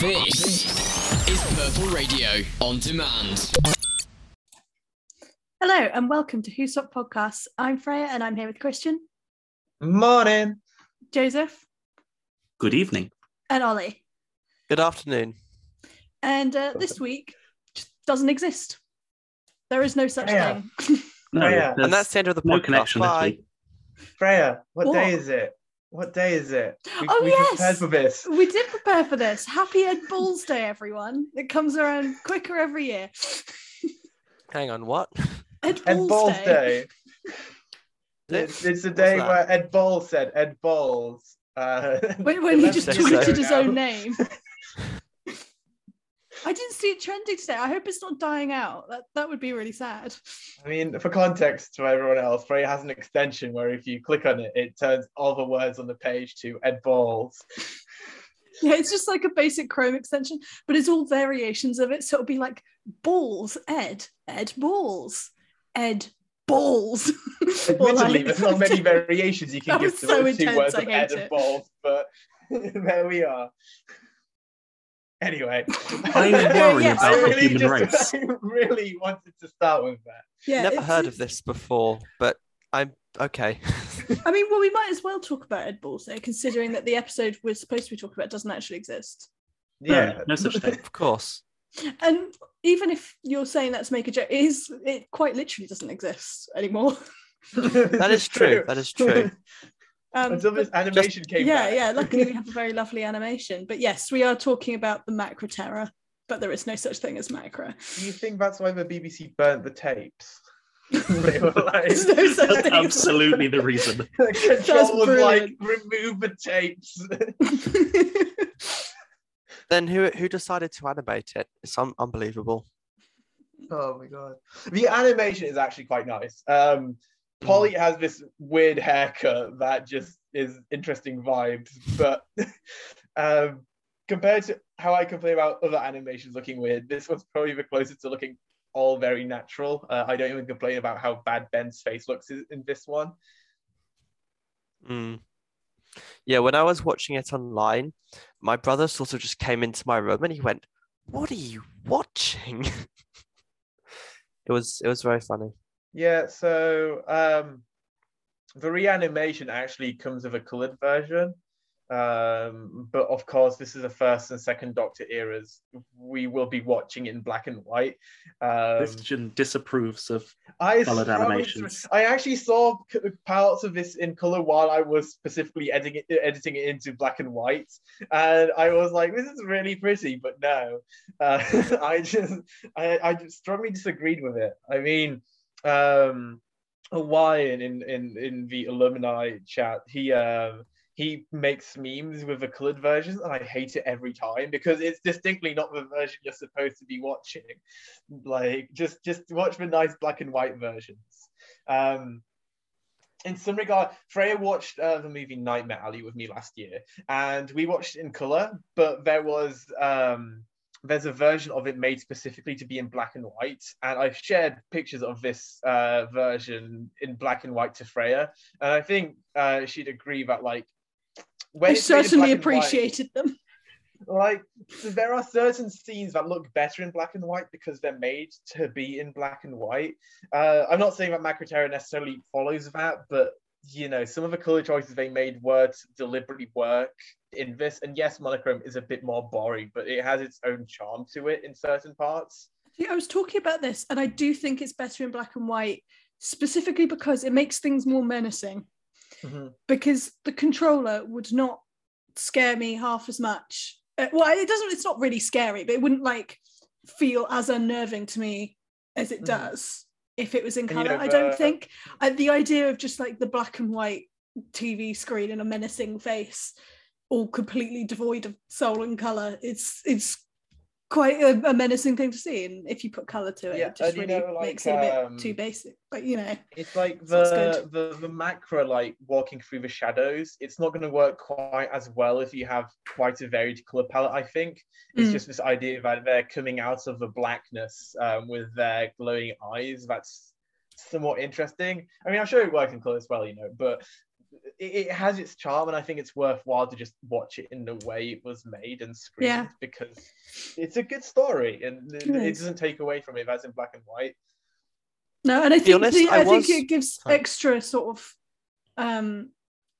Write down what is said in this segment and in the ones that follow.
This is Purple Radio on demand. Hello and welcome to Who's Up Podcasts. I'm Freya and I'm here with Christian, Morning. Joseph, Good evening. and Ollie. Good afternoon. And uh, this week just doesn't exist. There is no such Yeah. thing. No, yeah. And that's the end of the no connection Bye. Freya, what, What? day is it? What day is it? We, Oh, we yes. prepared for this. we did prepare for this. Happy Ed Balls Day, everyone. It comes around quicker every year. Hang on, what? Ed Balls, Ed Balls Day. Day. It's, it's the day where Ed Balls said Ed Balls. Uh, When, when he just days days tweeted ago his own name. I didn't see it trending today. I hope it's not dying out. That that would be really sad. I mean, for context to everyone else, Freya has an extension where if you click on it, it turns all the words on the page to Ed Balls. Yeah, it's just like a basic Chrome extension, but it's all variations of it. So it'll be like balls, Ed, Ed balls, Ed balls. Admittedly, there's not many variations you can give to so those two words of Ed hate and. Balls, but there we are. Anyway, I worry Yes. about I the really human just race. I really wanted to start with that. yeah, Never heard of this before, but I'm okay. I mean, well, we might as well talk about Ed Balls though, considering that the episode we're supposed to be talking about doesn't actually exist. Yeah, no such thing. of course. And even if you're saying that to make a joke, it is it quite literally doesn't exist anymore. That is true. That is true. Um, Until this but- animation came yeah, back. yeah. Luckily, we have a very lovely animation. But yes, we are talking about the Macra Terror, but there is no such thing as Macra. Do you think that's why the BBC burnt the tapes? they were like, no such That's thing. absolutely the reason. Control was like, remove the tapes. Then who who decided to animate it? It's un- unbelievable. oh my god, the animation is actually quite nice. Um, Polly has this weird haircut that just is interesting vibes, but um, compared to how I complain about other animations looking weird, this one's probably the closest to looking all very natural. Uh, I don't even complain about how bad Ben's face looks in in this one. Mm. Yeah, when I was watching it online, my brother sort of just came into my room and he went, "What are you watching?" it was it was very funny. Yeah, so um, the reanimation actually comes with a colored version. Um, but of course, this is the first and second Doctor eras. We will be watching it in black and white. Um, Christian disapproves of I coloured animations. I actually saw parts of this in color while I was specifically editing it, editing it into black and white, and I was like, "This is really pretty," but no, uh, I just I, I just strongly disagreed with it. I mean, um, Hawaiian in in in the alumni chat, he um he makes memes with the colored versions, and I hate it every time because it's distinctly not the version you're supposed to be watching. Like, just just watch the nice black and white versions. Um, in some regard, Freya watched uh, the movie Nightmare Alley with me last year, and we watched it in color, but there was um, there's a version of it made specifically to be in black and white, and I've shared pictures of this uh, version in black and white to Freya, and I think uh, she'd agree that like when I it's made in certainly and white- appreciated them. like there are certain scenes that look better in black and white because they're made to be in black and white. Uh, I'm not saying that Macra Terror necessarily follows that, but you know, some of the color choices they made were to deliberately work in this. And yes, monochrome is a bit more boring, but it has its own charm to it in certain parts. See, I was talking about this, and I do think it's better in black and white, specifically because it makes things more menacing. Mhm. Because the controller would not scare me half as much. Uh, well, it doesn't. It's not really scary, but it wouldn't like feel as unnerving to me as it Mhm. does if it was in And, you color. know, I don't the- think. I, the idea of just like the black and white TV screen and a menacing face, all completely devoid of soul and color, it's it's quite a, a menacing thing to see. And if you put color to it, Yeah, it just really know, like, makes it a bit um, too basic. But you know, It's like the, the the Macra like walking through the shadows. It's not going to work quite as well if you have quite a varied color palette. I think it's Mm. just this idea that they're coming out of the blackness um, with their glowing eyes. That's somewhat interesting. I mean, I'm sure it works in color as well, you know, but it, it has its charm, and I think it's worthwhile to just watch it in the way it was made and screened Yeah. because it's a good story, and it, It it is. doesn't take away from it. If that's in black and white. No, and I think honest, the, I I, think was- it gives Sorry. extra sort of um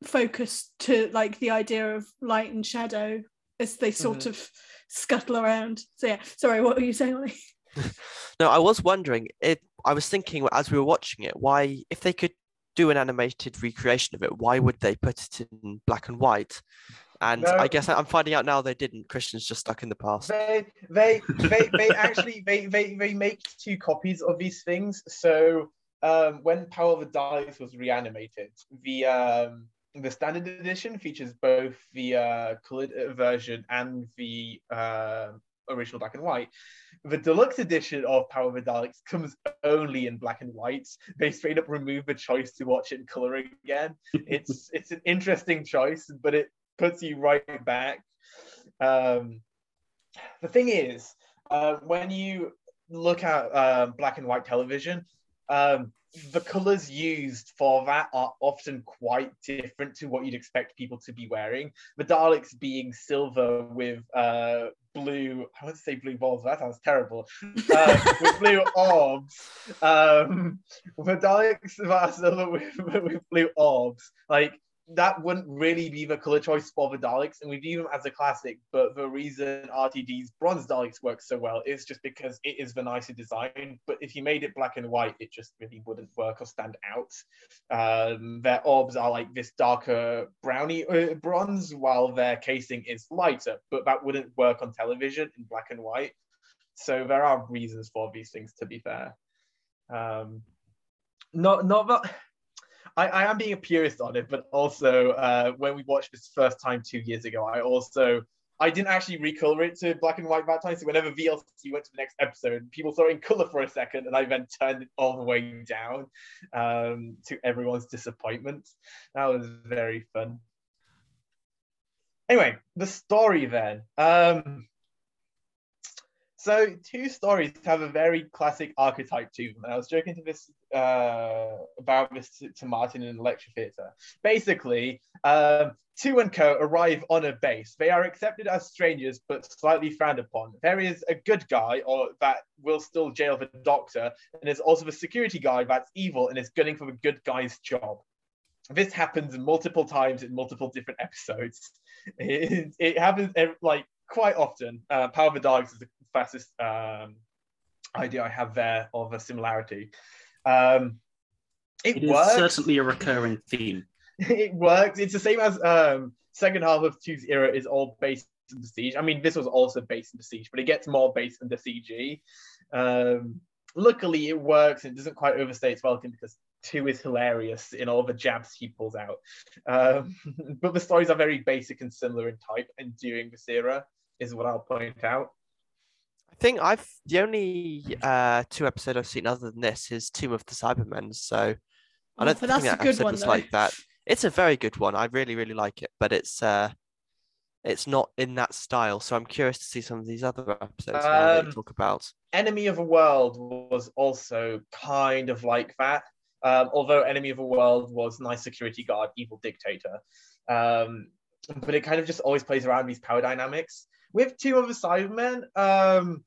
focus to like the idea of light and shadow as they sort Mm-hmm. of scuttle around. So yeah, sorry, what were you saying, Ollie? No, I was wondering if I was thinking as we were watching it, why if they could do an animated recreation of it, why would they put it in black and white? And No. I guess I'm finding out now they didn't. Christian's just stuck in the past. They they they they actually they, they they make two copies of these things. So um, when Power of the Daleks was reanimated, the um, the standard edition features both the uh, colored uh, version and the uh, original black and white. The deluxe edition of Power of the Daleks comes only in black and white. They straight up remove the choice to watch it in color again. It's it's an interesting choice, but it puts you right back. Um, the thing is, uh, when you look at um, black and white television, um, the colors used for that are often quite different to what you'd expect people to be wearing. The Daleks being silver with uh, blue, I want to say blue balls, that sounds terrible, uh, with blue orbs. Um, the Daleks are silver with, with blue orbs, like that wouldn't really be the color choice for the Daleks, and we view them as a classic. But the reason RTD's bronze Daleks work so well is just because it is the nicer design. But if you made it black and white, it just really wouldn't work or stand out. Um, their orbs are like this darker browny uh, bronze, while their casing is lighter. But that wouldn't work on television in black and white. So there are reasons for these things. To be fair, um, not not that. I, I am being a purist on it, but also uh, when we watched this first time two years ago, I also I didn't actually recolor it to black and white that time. So whenever VLC went to the next episode, people saw it in color for a second, and I then turned it all the way down um, to everyone's disappointment. That was very fun. Anyway, the story then. Um, so two stories have a very classic archetype to them. And I was joking to this uh, about this to, to Martin in the lecture theatre. Basically, um, two and co arrive on a base. They are accepted as strangers, but slightly frowned upon. There is a good guy, or that will still jail the doctor, and there's also the security guy that's evil and is gunning for the good guy's job. This happens multiple times in multiple different episodes. It, it happens like quite often. Uh, Power of the Dogs is the fastest um, idea I have there of a similarity. Um, it, It is works. certainly a recurring theme. it works. It's the same as um, second half of Two's era is all based in the siege. I mean, this was also based in the siege, but it gets more based in the CG. Um, luckily, it works and it doesn't quite overstay its welcome because two is hilarious in all the jabs he pulls out. Um, but the stories are very basic and similar in type and during this era is what I'll point out. I think I've the only uh, two episodes I've seen other than this is Tomb of the Cybermen. So I Oh, don't but think that's a that good episode one, was though. like that. It's a very good one. I really, really like it, but it's uh, it's not in that style. So I'm curious to see some of these other episodes now that Um, talk about. Enemy of the World was also kind of like that. Um, although Enemy of the World was nice security guard, evil dictator. Um, but it kind of just always plays around these power dynamics. With Tomb of the Cybermen, um,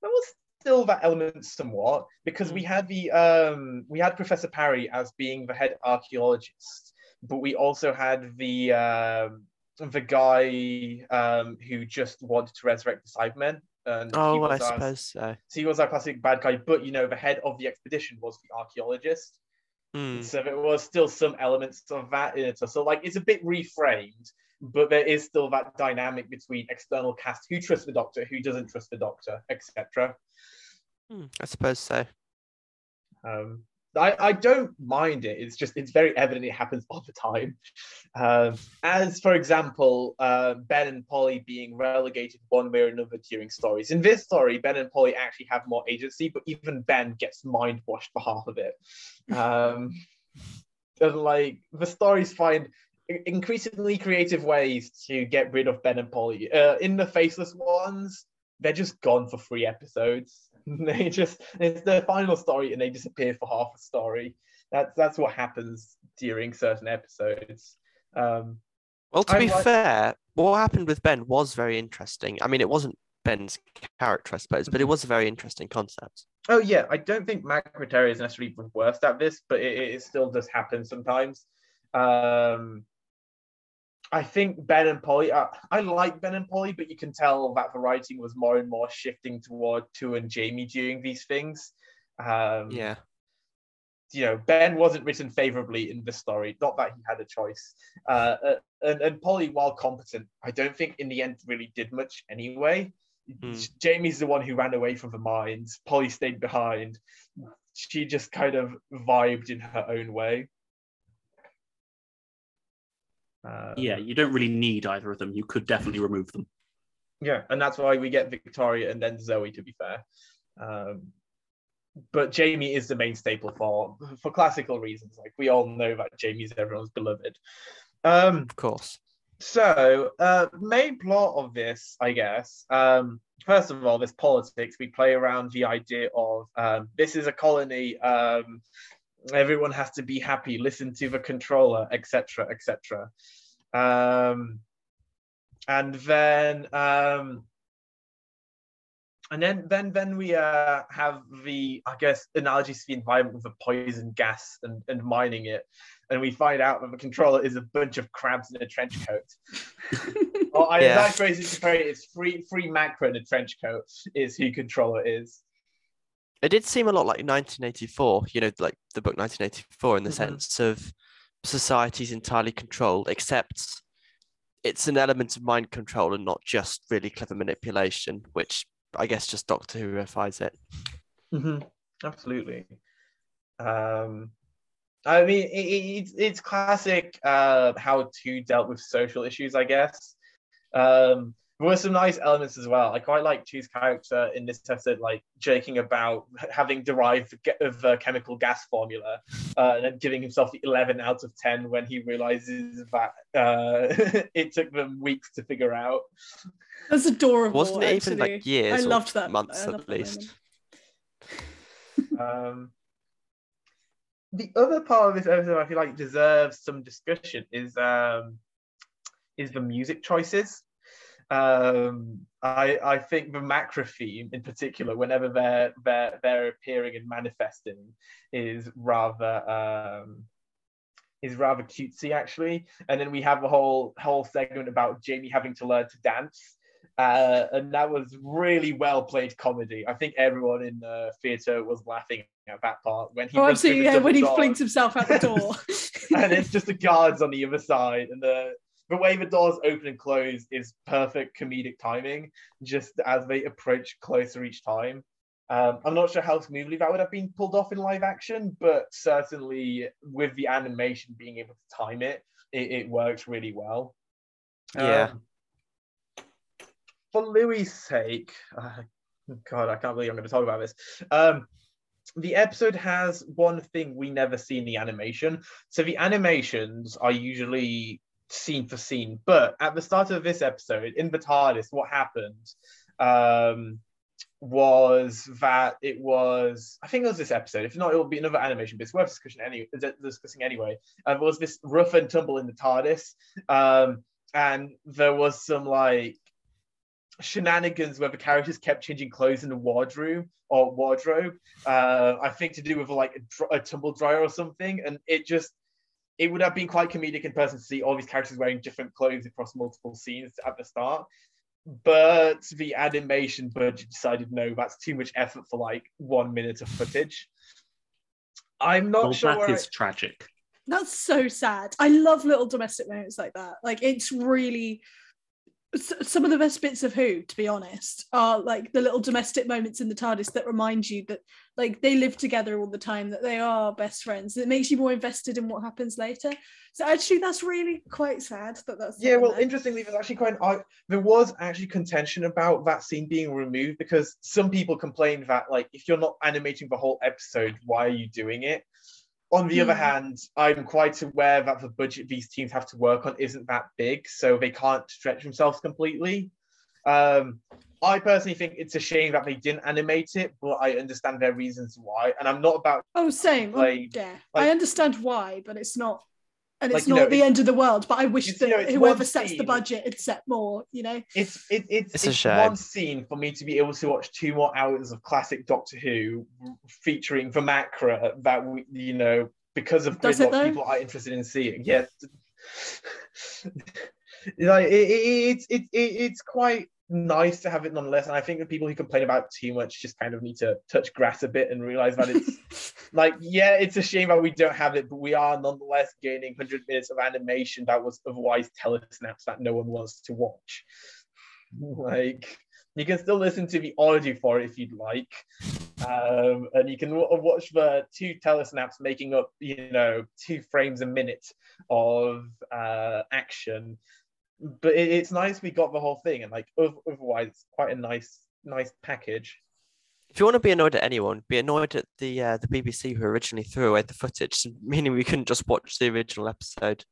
there was still that element somewhat because we had the um, we had Professor Parry as being the head archaeologist, but we also had the um, the guy um, who just wanted to resurrect the Cybermen. And Oh, I was our- suppose so. so he was our classic bad guy, but you know, the head of the expedition was the archaeologist. Hmm. So there was still some elements of that in it. So like it's a bit reframed, but there is still that dynamic between external cast who trusts the doctor, who doesn't trust the doctor, etc. Hmm, I suppose so. Um, I, I don't mind it. It's just it's very evident it happens all the time. Um, as for example, uh, Ben and Polly being relegated one way or another during stories. In this story, Ben and Polly actually have more agency, but even Ben gets mind washed for half of it. Um, and like the stories find i- increasingly creative ways to get rid of Ben and Polly. Uh, in the Faceless ones, they're just gone for three episodes. they just it's the final story and they disappear for half a story. That's that's what happens during certain episodes. Um, Well, to I be like- fair, what happened with Ben was very interesting. I mean, it wasn't Ben's character, I suppose, but it was a very interesting concept. oh yeah, I don't think Macra Terror is necessarily the worst at this, but it, it still does happen sometimes. Um, I think Ben and Polly. Uh, I like Ben and Polly, but you can tell that the writing was more and more shifting toward Tu and Jamie doing these things. Um, Yeah. you know, Ben wasn't written favorably in the story. Not that he had a choice. Uh, uh, and, and Polly, while competent, I don't think in the end really did much anyway. Hmm. Jamie's the one who ran away from the mines. Polly stayed behind. She just kind of vibed in her own way. Uh, Yeah, you don't really need either of them. You could definitely remove them. Yeah, and that's why we get Victoria and then Zoe, to be fair. Um, but Jamie is the main staple for for classical reasons. Like we all know that Jamie's everyone's beloved. Um, Of course. so, uh, main plot of this, I guess. Um, first of all, this politics. We play around the idea of um, this is a colony. Um, everyone has to be happy. Listen to the controller, etc., etc. Um, and then, um, and then, then, then we uh, have the, I guess, analogies to the environment with the poison gas and, and mining it and we find out that the controller is a bunch of crabs in a trench coat. or I, Yeah. that phrase is great. It's free, free Macra in a trench coat is who controller is. It did seem a lot like 1984, you know, like the book 1984 in the Mhm. sense of society's entirely controlled, except it's an element of mind control and not just really clever manipulation, which I guess just Doctor Who it. Absolutely. Um, I mean, it, it, it's it's classic uh, how to dealt with social issues, I guess. Um, there were some nice elements as well. I quite like Chu's character in this episode, like joking about having derived the of the chemical gas formula, uh, and then giving himself 11 out of 10 when he realizes that uh, it took them weeks to figure out. That's adorable. Wasn't it even like years I or loved that. months I at that least? Um, the other part of this episode I feel like deserves some discussion is um, is the music choices. Um, I I think the Macra theme in particular, whenever they're they're they're appearing and manifesting, is rather um, is rather cutesy actually. And then we have a whole whole segment about Jamie having to learn to dance. Uh, and that was really well played comedy. I think everyone in the theatre was laughing at that part when he Oh, absolutely. Yeah, when he flings himself out the door. and it's just the guards on the other side, and the the way the doors open and close is perfect comedic timing, just as they approach closer each time. Um, I'm not sure how smoothly that would have been pulled off in live action, but certainly with the animation being able to time it, it, it works really well. Yeah. Um, for Louis' sake, uh, God, I can't believe I'm going to talk about this. Um, the episode has one thing we never see in the animation. So the animations are usually scene for scene, but at the start of this episode, in the TARDIS, what happened um, was that it was, I think it was this episode. If not, it will be another animation, but it's worth discussion any, discussing anyway. Uh, there was this rough and tumble in the TARDIS, um, and there was some like shenanigans where the characters kept changing clothes in the wardrobe or wardrobe. Uh, I think to do with like a, a tumble dryer or something, and it just it would have been quite comedic in person to see all these characters wearing different clothes across multiple scenes at the start. But the animation budget decided no, that's too much effort for like one minute of footage. I'm not Well, sure. that where is I- tragic. That's so sad. I love little domestic moments like that. Like it's really s- some of the best bits of Who, to be honest, are like the little domestic moments in the TARDIS that remind you that like they live together all the time, that they are best friends. It makes you more invested in what happens later. So actually, that's really quite sad that that's Yeah, well, there. interestingly, there's actually quite an ar- there was actually contention about that scene being removed because some people complained that like if you're not animating the whole episode, why are you doing it? On the other Hmm. hand, I'm quite aware that the budget these teams have to work on isn't that big, so they can't stretch themselves completely. Um, I personally think it's a shame that they didn't animate it, but I understand their reasons why. And I'm not about Oh, same. Well, Like- yeah, like- I understand why, but it's not, and Like, it's you not know, the it's- end of the world. But I wish it's, you that know, whoever one sets the budget had set more. You know, it's it, it's It's a it's shame. one scene for me to be able to watch two more hours of classic Doctor Who featuring Vermacra that we you know because of Does it Gridlock people are interested in seeing. Yeah. like it, it, it's it, it, it's quite nice to have it nonetheless. And I think the people who complain about it too much just kind of need to touch grass a bit and realize that it's like, yeah, it's a shame that we don't have it, but we are nonetheless gaining 100 minutes of animation that was otherwise telesnaps that no one wants to watch. Like, you can still listen to the audio for it if you'd like. Um, and you can w- watch the two telesnaps making up, you know, two frames a minute of uh, action. But it, it's nice we got the whole thing, and like otherwise, it's quite a nice, nice package. If you want to be annoyed at anyone, be annoyed at the uh, the BBC who originally threw away the footage, meaning we couldn't just watch the original episode.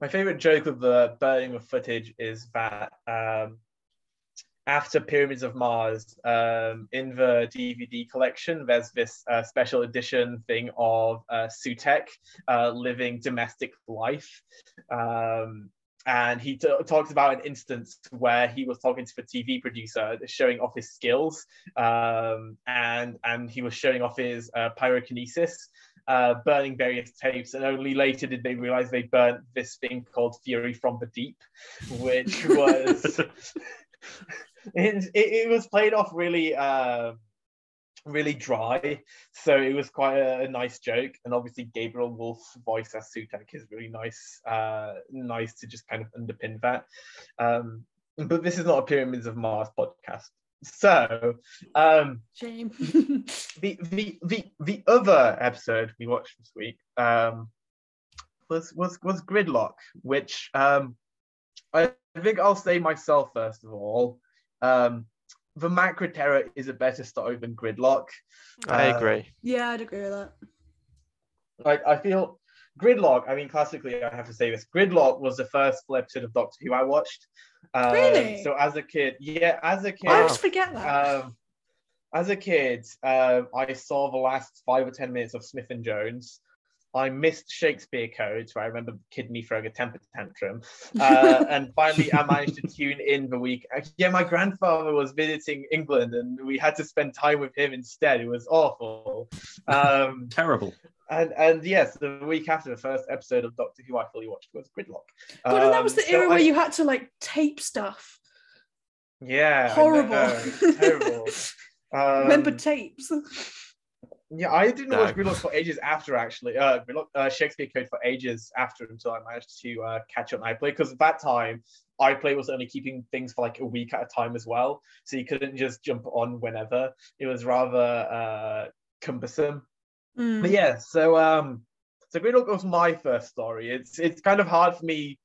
My favorite joke of the burning of footage is that um, after Pyramids of Mars, um, in the DVD collection, there's this uh, special edition thing of uh, Sutekh uh, living domestic life. Um, and he t- talks about an instance where he was talking to the TV producer, showing off his skills, um, and and he was showing off his uh, pyrokinesis, uh, burning various tapes, and only later did they realize they burnt this thing called Fury from the Deep, which was it, it, it was played off really uh, really dry, so it was quite a, a nice joke. And obviously, Gabriel Woolf's voice as Sutekh is really nice, uh, nice to just kind of underpin that. Um, but this is not a Pyramids of Mars podcast. So, um, shame. the the the the other episode we watched this week um was was was gridlock which um i think i'll say myself first of all um the Macra Terror is a better story than gridlock I Uh, agree. yeah, I'd agree with that. like i feel gridlock i mean classically i have to say this gridlock was the first full episode of doctor who i watched um, Really? so as a kid yeah as a kid I always forget that. Um, as a kid, um, I saw the last five or ten minutes of Smith and Jones. I missed Shakespeare codes, so I remember kid me throwing a temper tantrum. Uh, and finally, I managed to tune in the week. Yeah, my grandfather was visiting England, and we had to spend time with him instead. It was awful. Um, Terrible. and and yes, the week after the first episode of Doctor Who I fully watched was Gridlock. God, and that was Um, the so era where you had to like tape stuff. yeah Horrible. know, it's terrible. Remember Um, tapes? Yeah, I didn't No. watch Gridlock for ages after actually. Uh, Gridlock, uh, Shakespeare Code for ages after until I managed to uh, catch up on iPlay because at that time iPlay was only keeping things for like a week at a time as well, so you couldn't just jump on whenever. It was rather uh, cumbersome. Mm. But yeah, so um, so Gridlock was my first story. It's it's kind of hard for me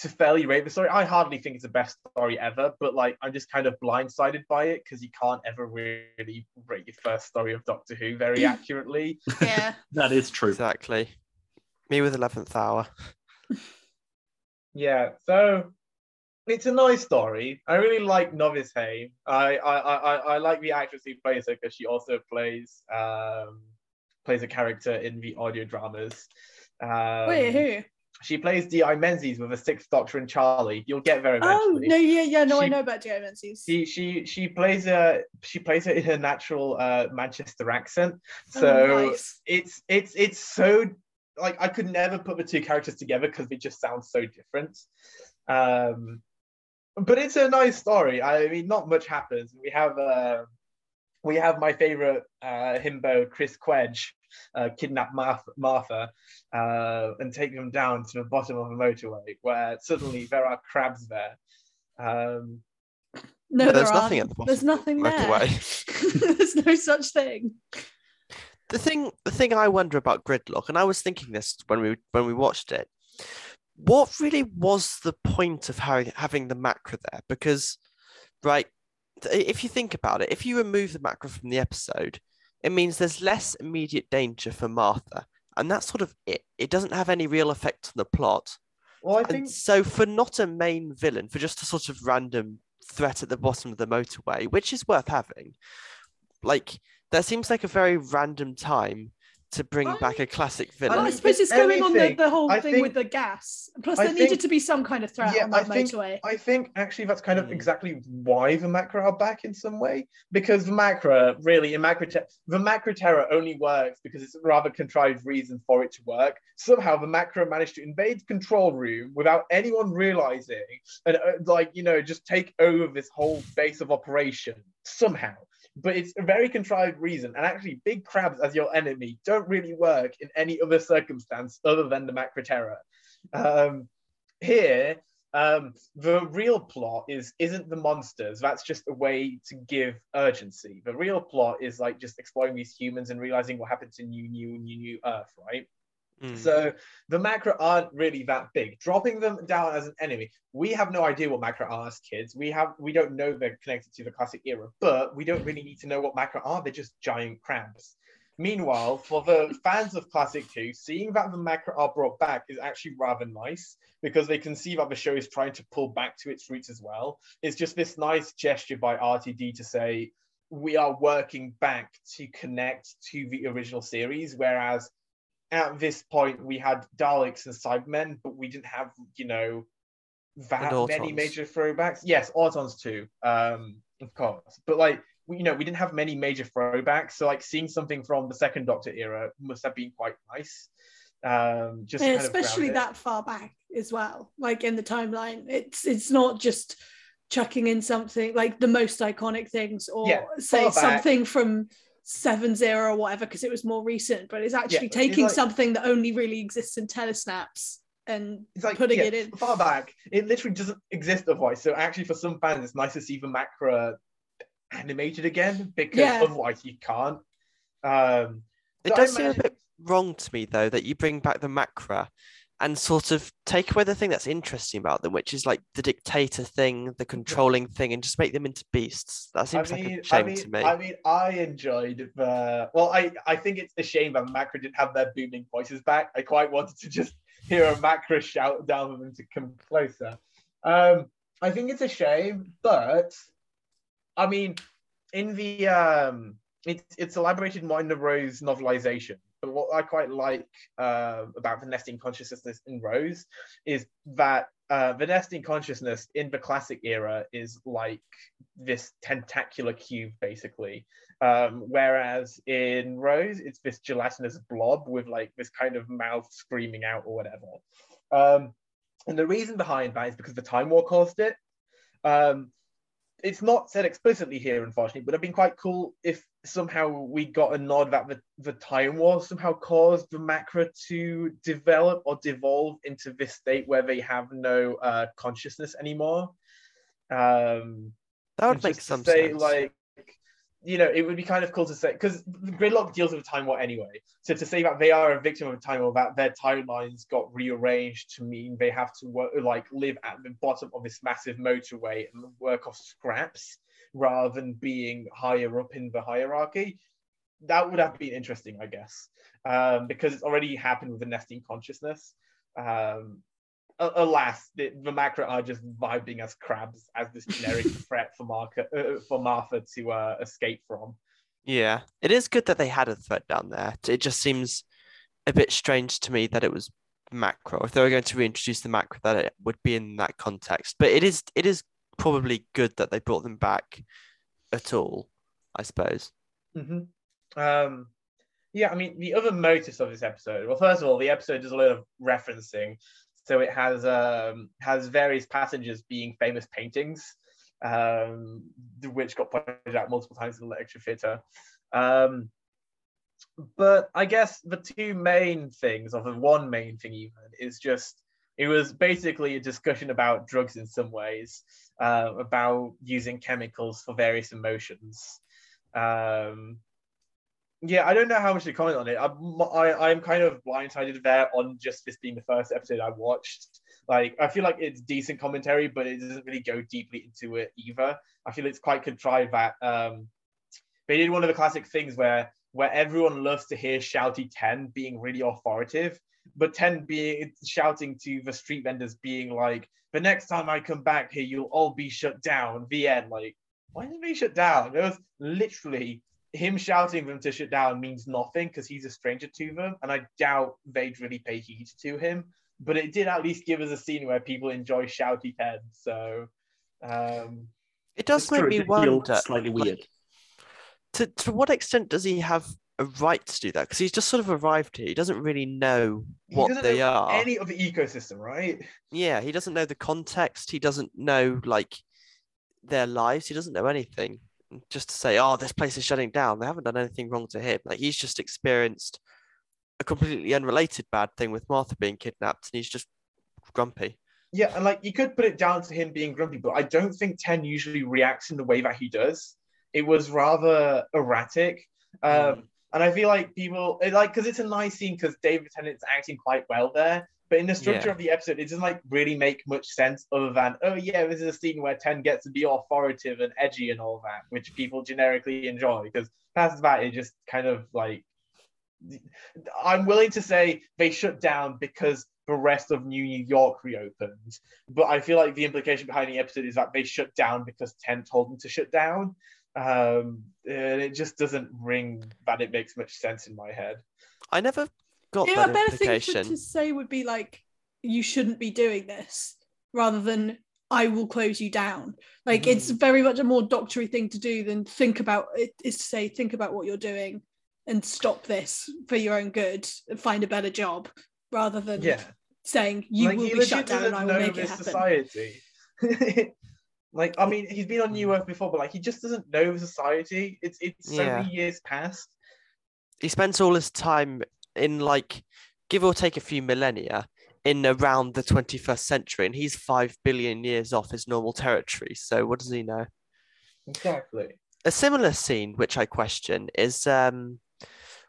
to fairly rate the story. I hardly think it's the best story ever, but like I'm just kind of blindsided by it because you can't ever really rate your first story of Doctor Who very accurately. Yeah. That is true. Exactly. Me with eleventh hour. Yeah, so it's a nice story. I really like Novice Hame. I I, I, I- I like the actress who plays her because she also plays um plays a character in the audio dramas. Um, Wait, who? She plays Di Menzies with a Sixth Doctor and Charlie. You'll get there Oh no, yeah, yeah, no, I know about Di Menzies. She she she plays a she plays it in her natural uh, Manchester accent. Oh, So nice. it's it's it's so like I could never put the two characters together because they just sound so different. Um, but it's a nice story. I mean, not much happens. We have uh, we have my favorite uh, himbo Chris Quedge uh, kidnap Martha, Martha uh, and take them down to the bottom of a motorway where suddenly there are crabs there. Um, no, But there there's nothing at aren't. the There's bottom nothing of the there. motorway. there's no such thing. The thing, the thing I wonder about Gridlock, and I was thinking this when we when we watched it, what really was the point of having having the Macra there? Because, right, th- if you think about it, if you remove the Macra from the episode, it means there's less immediate danger for Martha, and that's sort of it. It doesn't have any real effect on the plot. well, I And think so, for not a main villain, for just a sort of random threat at the bottom of the motorway, which is worth having. Like there seems like a very random time to bring I- back a classic Well, villain. I suppose it's going on the, the whole I thing think- with the gas. Plus, I there needed to be some kind of threat Yeah, on I that think- motorway. I think actually that's kind of Hmm. exactly why the Macra are back in some way. Because the Macra, really, in Macra, te- the Macra Terror only works because it's a rather contrived reason for it to work. Somehow the Macra managed to invade control room without anyone realizing and, uh, like, you know, just take over this whole base of operation somehow. But it's a very contrived reason. And actually, big crabs as your enemy don't really work in any other circumstance other than the Macra Terror. Um, here, um, the real plot is isn't the monsters. That's just a way to give urgency. The real plot is like just exploring these humans and realizing what happened to New New New New Earth, right? Mm. So the Macra aren't really that big. Dropping them down as an enemy, we have no idea what Macra are as kids. We have we don't know they're connected to the classic era, but we don't really need to know what Macra are. They're just giant crabs. Meanwhile, for the fans of Classic 2, seeing that the Macra are brought back is actually rather nice because they can see that the show is trying to pull back to its roots as well. It's just this nice gesture by RTD to say, we are working back to connect to the original series, whereas at this point we had Daleks and Cybermen, but we didn't have, you know, that many major throwbacks. Yes, Autons too, um, of course. But like, we, you know, we didn't have many major throwbacks. So like seeing something from the second Doctor era must have been quite nice. Um, just And kind especially ground that far back as well like in the timeline it's it's not just chucking in something like the most iconic things or Yeah, say something from seven zero or whatever because it was more recent but it's actually it's taking like- something that only really exists in telesnaps and It's like putting yeah, it in far back. It literally doesn't exist otherwise. So actually, for some fans, it's nice to see the macra animated again because Yeah. otherwise you can't. Um, It so I does seem a bit wrong to me though that you bring back the macra and sort of take away the thing that's interesting about them, which is like the dictator thing, the controlling thing, and just make them into beasts. That I seems mean, like a shame mean, to me. I mean, I enjoyed the. Well, I I think it's a shame that Macra didn't have their booming voices back. I quite wanted to just hear a Macra shout down for them to come closer. Um, I think it's a shame, but I mean, in the um, it's it's elaborated more in the Rose novelization. But what I quite like uh, about the Nestene consciousness in Rose is that uh, the Nestene consciousness in the classic era is like this tentacular cube, basically. Um, whereas in Rose, it's this gelatinous blob with like this kind of mouth screaming out or whatever. Um, and the reason behind that is because the Time War caused it. Um, it's not said explicitly here, unfortunately, but it'd been quite cool if somehow we got a nod that the, the Time War somehow caused the Macra to develop or devolve into this state where they have no uh, consciousness anymore. Um, that would make some say, sense. Like, you know, it would be kind of cool to say because Gridlock deals with time war anyway. So to say that they are a victim of a time war, that their timelines got rearranged to mean they have to work, like live at the bottom of this massive motorway and work off scraps rather than being higher up in the hierarchy. That would have been interesting, I guess, um, because it's already happened with the Nestene consciousness. Um, alas, the, the Macra are just vibing as crabs as this generic threat for Martha, uh, for Martha to uh, escape from. Yeah, it is good that they had a threat down there. It just seems a bit strange to me that it was Macra. If they were going to reintroduce the Macra, that it would be in that context. But it is it is probably good that they brought them back at all. I suppose. hmm Um, yeah, I mean, the other motives of this episode. Well, first of all, the episode does a lot of referencing. So it has um, has various passengers being famous paintings, um, which got pointed out multiple times in the lecture theatre. Um, but I guess the two main things, or the one main thing even, is just it was basically a discussion about drugs in some ways, uh, about using chemicals for various emotions. Um, yeah, I don't know how much to comment on it. I'm, I, I'm kind of blindsided there on just this being the first episode I watched. Like, I feel like it's decent commentary, but it doesn't really go deeply into it either. I feel it's quite contrived that um, they did one of the classic things where where everyone loves to hear Shouty 10 being really authoritative, but Ten being shouting to the street vendors, being like, "The next time I come back here, you'll all be shut down." The end. Like, why is it being shut down? It was literally him shouting them to shut down means nothing because he's a stranger to them, and I doubt they'd really pay heed to him. But it did at least give us a scene where people enjoy shouty Ten. So, um, It does make true, me it did feel wonder Slightly like, weird. to to what extent does he have a right to do that? Because he's just sort of arrived here. He doesn't really know he what doesn't they know are. any of the ecosystem, right? Yeah, he doesn't know the context. He doesn't know like their lives. He doesn't know anything. Just to say, oh, this place is shutting down. They haven't done anything wrong to him. Like he's just experienced a completely unrelated bad thing with Martha being kidnapped, and he's just grumpy. Yeah, and like you could put it down to him being grumpy, but I don't think Ten usually reacts in the way that he does. It was rather erratic. Um, And I feel like people it, like because it's a nice scene because David Tennant's acting quite well there. But in the structure Yeah. of the episode, it doesn't like really make much sense other than oh yeah, this is a scene where Ten gets to be authoritative and edgy and all that, which people generically enjoy. Because past that, it just kind of like I'm willing to say they shut down because the rest of New York reopened. But I feel like the implication behind the episode is that they shut down because Ten told them to shut down. Um, and it just doesn't ring that it makes much sense in my head. I never got Yeah, a that better thing to say would be like, you shouldn't be doing this, rather than I will close you down. Like Mm-hmm. it's very much a more doctory thing to do than think about it is to say think about what you're doing and stop this for your own good and find a better job rather than Yeah, saying you like will be shut down and doesn't I will make it happen. society. like I mean, he's been on New Earth before, but like he just doesn't know society. It's it's so Yeah. many years past. he spends all his time in like give or take a few millennia in around the 21st century and he's 5 billion years off his normal territory so what does he know Exactly. a similar scene which i question is um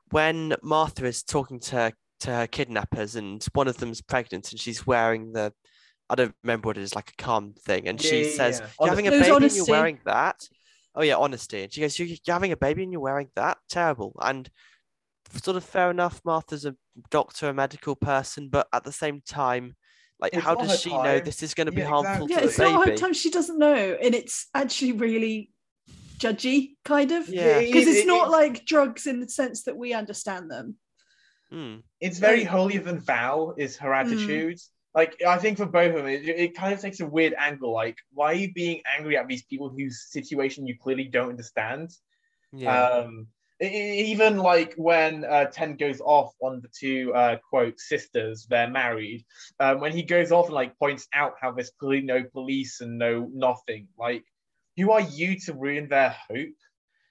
when martha is talking to to her kidnappers and one of them's pregnant and she's wearing the i don't remember what it is like a calm thing and Yeah, she yeah, says yeah. you're having a It was baby and you're wearing that oh yeah honesty and she goes you're, you're having a baby and you're wearing that terrible and sort of fair enough martha's a doctor a medical person but at the same time like It's how does her she know this is going to be Yeah, harmful exactly. yeah, to it's the not baby her time. She doesn't know, and it's actually really judgy, kind of. yeah Because It- it's it- not it's- like drugs in the sense that we understand them. Mm. it's very Like- holier than thou is her Mm. Like I think for both of them, it, it kind of takes a weird angle. Like, why are you being angry at these people whose situation you clearly don't understand? yeah Um, even like when uh, Ten goes off on the two uh, quote sisters, they're married. Um, when he goes off and like points out how there's clearly no police and no nothing. Like, who are you to ruin their hope?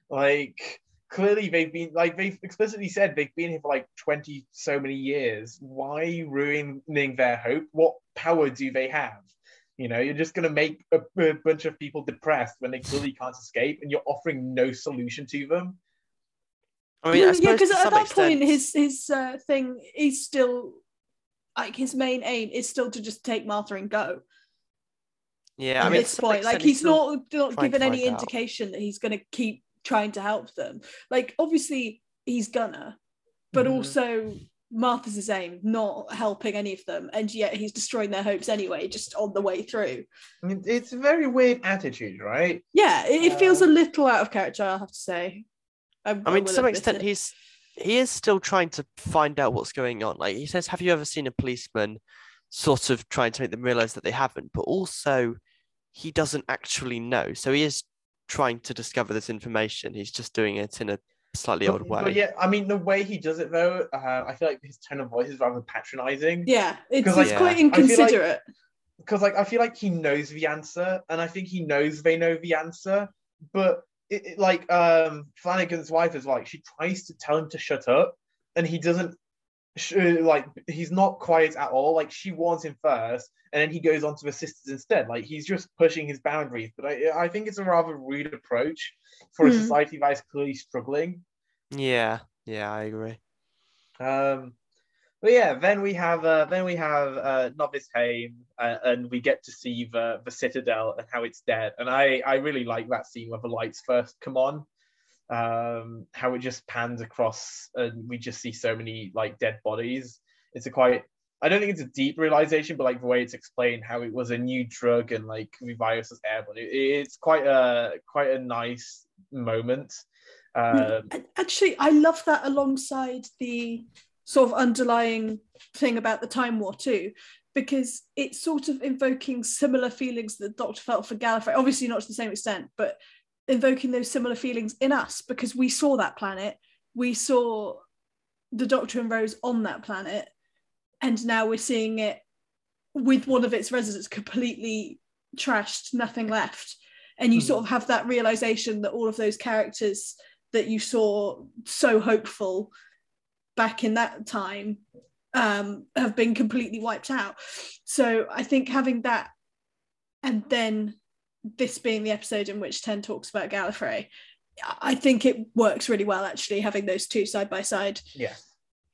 Like, clearly they've been like they've explicitly said they've been here for like twenty so many years. Why are you ruining their hope? What power do they have? You know, you're just going to make a, a bunch of people depressed when they clearly can't escape, and you're offering no solution to them. i mean I yeah, because at that extent, point, his his uh, thing is still like his main aim is still to just take Martha and go. yeah at i mean this point, like extent, he's not not trying given any find out. indication that he's going to keep trying to help them. Like obviously he's gonna, but Mhm. also Martha's his aim, not helping any of them, and yet he's destroying their hopes anyway, just on the way through. I mean, it's a very weird attitude, right? Yeah, it, it feels a Um, little out of character, I have to say. I mean, to some extent, it. he's he is still trying to find out what's going on. Like he says, "Have you ever seen a policeman?" Sort of trying to make them realize that they haven't, but also he doesn't actually know. So he is trying to discover this information. He's just doing it in a slightly But, odd way. but yeah, I mean, the way he does it though, uh, I feel like his tone of voice is rather patronizing. Yeah, it's, 'Cause, like, it's quite Yeah. I feel like- inconsiderate. because like I feel like he knows the answer, and I think he knows they know the answer. But it, it- like um Brannigan's wife is like she tries to tell him to shut up, and he doesn't. Sh- uh, like he's not quiet at all. Like she warns him first, and then he goes on to the sisters instead. Like he's just pushing his boundaries. But I, I think it's a rather rude approach for a Hmm. society that is clearly struggling. Yeah, yeah, I agree. Um, but yeah, then we have uh, then we have uh, Novice Hame, uh, and we get to see the the Citadel and how it's dead. And I I really like that scene where the lights first come on. Um, how it just pans across and we just see so many like dead bodies. it's a quite I don't think it's a deep realization, but like the way it's explained, how it was a new drug and like the virus was airborne, it, it's quite a quite a nice moment. Um, Actually, I love that alongside the sort of underlying thing about the Time War too, because it's sort of invoking similar feelings that the Doctor felt for Gallifrey. Obviously, not to the same extent, but invoking those similar feelings in us because we saw that planet, we saw the Doctor and Rose on that planet, and now we're seeing it with one of its residents completely trashed, nothing left. And you Mhm. sort of have that realization that all of those characters that you saw so hopeful back in that time um, have been completely wiped out. So I think having that, and then this being the episode in which Ten talks about Gallifrey, I think it works really well actually having those two side by side. yeah.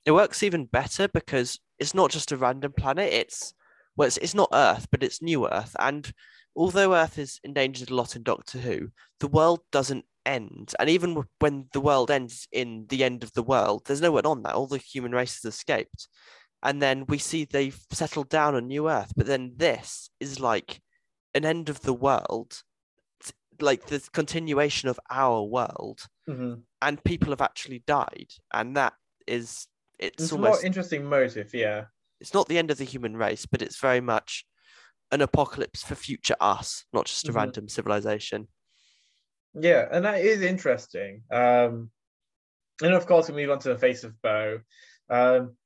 It works even better because it's not just a random planet. It's well, it's, it's not Earth, but it's New Earth. And although Earth is endangered a lot in Doctor Who, the world doesn't end. And even when the world ends in the end of the world, there's no one on that. All the human race has escaped. And then we see they've settled down on New Earth. But then this is like an end of the world, like the continuation of our world. Mhm. And people have actually died. And that is, it's, It's almost interesting motive, yeah. it's not the end of the human race, but it's very much an apocalypse for future us, not just a Mhm. random civilization. Yeah, and that is interesting. Um, and of course, we move on to the face of Bo. Um,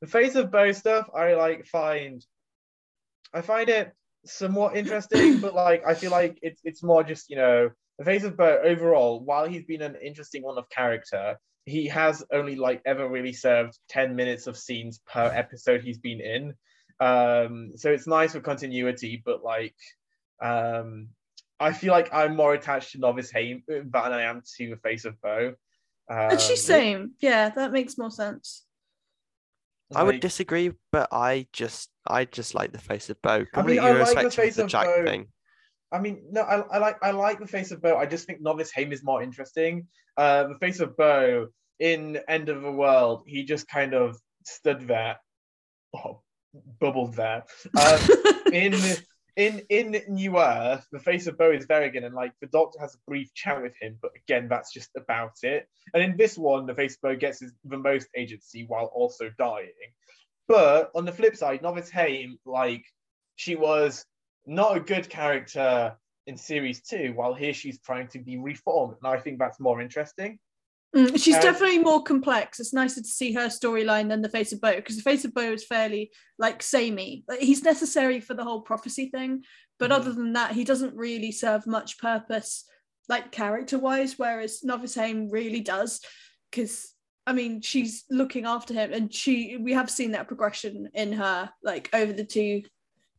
the face of Bo stuff, I like find, I find it somewhat interesting, but like I feel like it's it's more just you know the face of Bo overall. While he's been an interesting one of character, he has only like ever really served ten minutes of scenes per episode he's been in. Um, so it's nice for continuity, but like um I feel like I'm more attached to Novice Hame than I am to the face of Bo. Um, and she's same. Yeah, that makes more sense. I would disagree, but I just I just like the face of Bo. I mean, I like the face of of Jack Bo. thing. I mean, no, I, I like I like the face of Bo. I just think Novice Hame is more interesting. Uh, the face of Bo in End of the World, he just kind of stood there, oh, bubbled there. Um, in in in New Earth, the face of Bo is Verrigan, and like the Doctor has a brief chat with him, but again, that's just about it. And in this one, the face of Bo gets his, the most agency while also dying. But on the flip side, Novice Hame, like she was not a good character in series two, while here she's trying to be reformed, and I think that's more interesting. Mm, she's Um, definitely more complex. It's nicer to see her storyline than the Face of Bo because the Face of Bo is fairly like samey. Like, he's necessary for the whole prophecy thing, but Mhm. other than that, he doesn't really serve much purpose, like character wise. Whereas Novice Hame really does, because I mean she's looking after him, and she we have seen that progression in her like over the two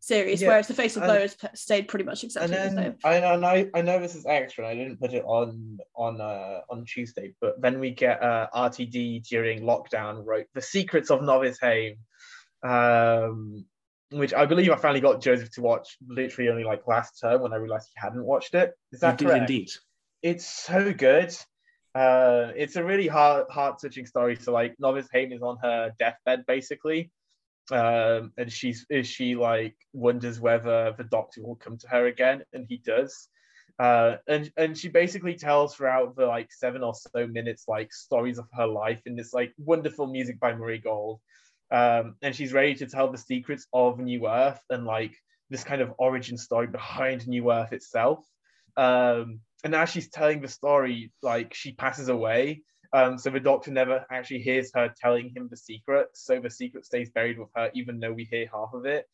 series. Yeah, whereas the Face of Bo and- has stayed pretty much And exactly the same. then I, and I I know this is extra. and I didn't put it on on uh, on Tuesday, but then we get uh, RTD during lockdown wrote the secrets of Novice Hame, um, which I believe I finally got Joseph to watch literally only like last term when I realized he hadn't watched it. Is that Indeed, correct? indeed. It's so good. Uh, it's a really heart heart touching story. So like Novice Hame is on her deathbed basically, um, and she's is she like wonders whether the doctor will come to her again, and he does. Uh, and and she basically tells throughout the like seven or so minutes like stories of her life in this like wonderful music by Murray Gold, um, and she's ready to tell the secrets of New Earth and like this kind of origin story behind New Earth itself. Um, and as she's telling the story, like she passes away. Um, so the doctor never actually hears her telling him the secret. So the secret stays buried with her, even though we hear half of it.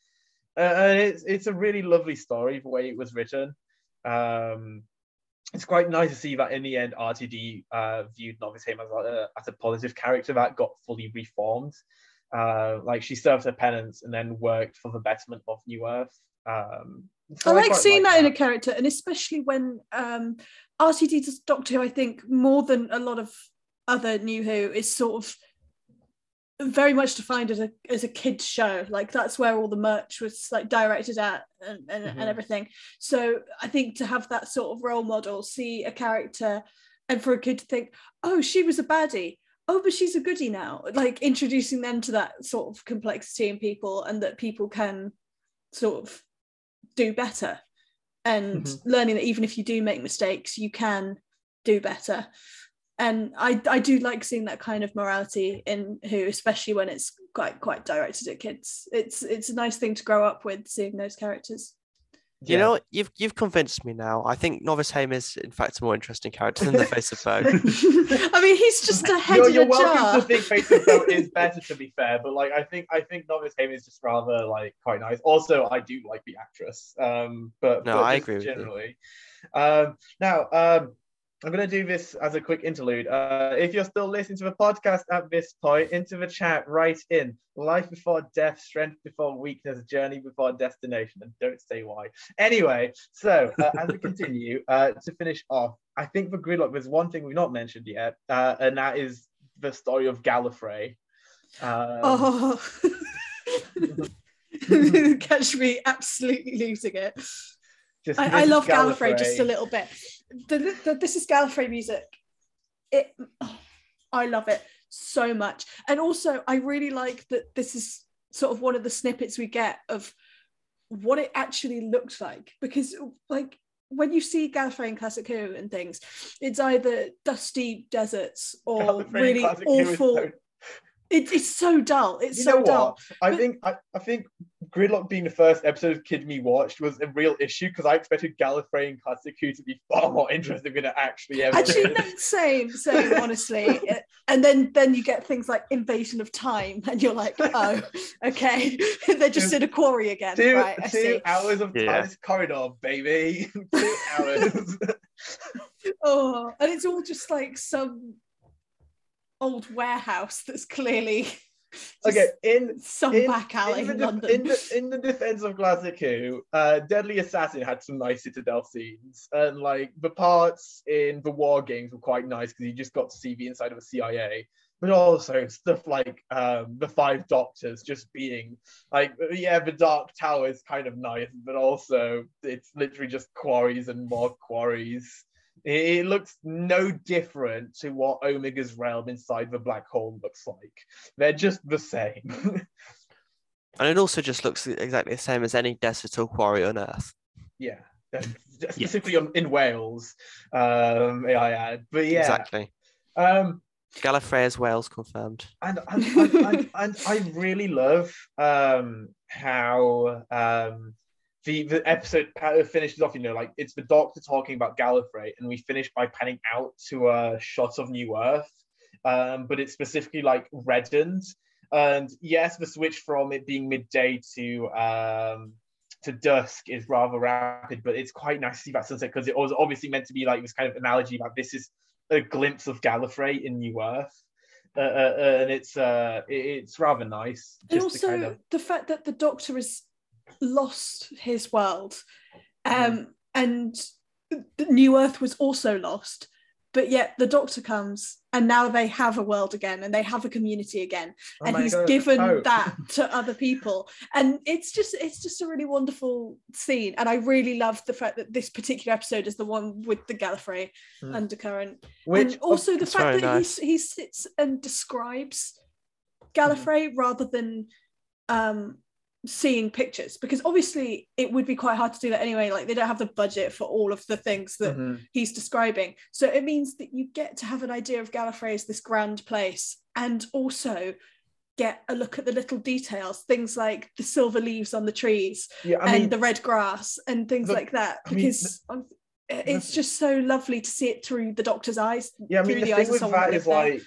Uh, and it's it's a really lovely story the way it was written. Um, it's quite nice to see that in the end, RTD uh, viewed Novice Hame as a, as a positive character that got fully reformed. Uh, like she served her penance and then worked for the betterment of New Earth. Um, so I like seeing that in a character, and especially when um, RTD does Doctor Who, I think more than a lot of other New Who is sort of very much defined as a as a kids show. Like that's where all the merch was like directed at and, and, Mhm. and everything. So I think to have that sort of role model, see a character, and for a kid to think, oh, she was a baddie. oh, but she's a goodie now. Like introducing them to that sort of complexity in people and that people can sort of do better and Mhm. learning that even if you do make mistakes, you can do better. And I, I do like seeing that kind of morality in who, especially when it's quite quite directed at kids. It's it's a nice thing to grow up with, seeing those characters. You Yeah. know, you've you've convinced me now. I think Novice Hame is in fact a more interesting character than the Face of Bo. I mean, he's just a head you're, in you're a welcome jar. to think Face of Boat is better, to be fair, but like I think I think Novice Hame is just rather like quite nice. Also, I do like the actress. Um, but No, but I just agree with you. generally. Um, now um, I'm gonna do this as a quick interlude. Uh, if you're still listening to the podcast at this point, into the chat, write in life before death, strength before weakness, journey before destination, and don't say why. Anyway, so uh, as we continue, uh, to finish off, I think for Gridlock, there's one thing we've not mentioned yet, uh, and that is the story of Gallifrey. Um, Oh, catch me absolutely losing it. just- I, I love Gallifrey just a little bit. The, the, this is Gallifrey music. It, I love it so much, and also I really like that this is sort of one of the snippets we get of what it actually looked like because, like, when you see Gallifrey and Classic Who and things, it's either dusty deserts or really Classic awful. so- It, it's so dull. It's You so know dull. what? I But- think I, I think Gridlock being the first episode of Kid Me watched was a real issue because I expected Gallifrey and Classic Who to be far more interesting than it actually ever actually is. no, same same honestly and then then you get things like invasion of time and you're like oh okay they're just in a quarry again Two, right i two see hours of Yeah. TARDIS corridor, baby. two hours. oh and it's all just like some old warehouse that's clearly just okay, in some in, back alley in, in, the, def- london in, the, in the defense of Classic Who, uh, Deadly Assassin had some nice Citadel scenes, and like the parts in the War Games were quite nice because you just got to see the inside of the CIA. But also stuff like um, the Five Doctors just being like, yeah, the Dark Tower is kind of nice, but also it's literally just quarries and more quarries. It, it looks no different to what Omega's realm inside the black hole looks like. They're just the same. And it also just looks exactly the same as any desert or quarry on Earth. Yeah, that's- specifically on, in Wales. Um, I add, but yeah, Exactly. um, Gallifrey is Wales confirmed. and and, and, and, and I really love um how um the the episode finishes off. You know, like it's the Doctor talking about Gallifrey, and we finish by panning out to a shot of New Earth. Um, but it's specifically like reddened. And yes, the switch from it being midday to um to dusk is rather rapid, but it's quite nice to see that sunset because it was obviously meant to be like this kind of analogy about this is a glimpse of Gallifrey in New Earth. Uh, uh, uh, and it's uh, it- it's rather nice. and also kind of- the fact that the doctor has lost his world um Mm-hmm. and the new earth was also lost but yet the doctor comes and now they have a world again and they have a community again Oh and he's God, given hope. that to other people and it's just it's just a really wonderful scene and i really love the fact that this particular episode is the one with the gallifrey Mm. undercurrent Which and also the fact that nice. he, he sits and describes Gallifrey rather than um, seeing pictures because obviously it would be quite hard to do that anyway like they don't have the budget for all of the things that Mhm. he's describing so it means that you get to have an idea of Gallifrey as this grand place and also get a look at the little details things like the silver leaves on the trees yeah, and mean, the red grass and things the- like that I mean, because um, it's just so lovely to see it through the doctor's eyes yeah, I mean, through the the eyes thing of with that is there. like,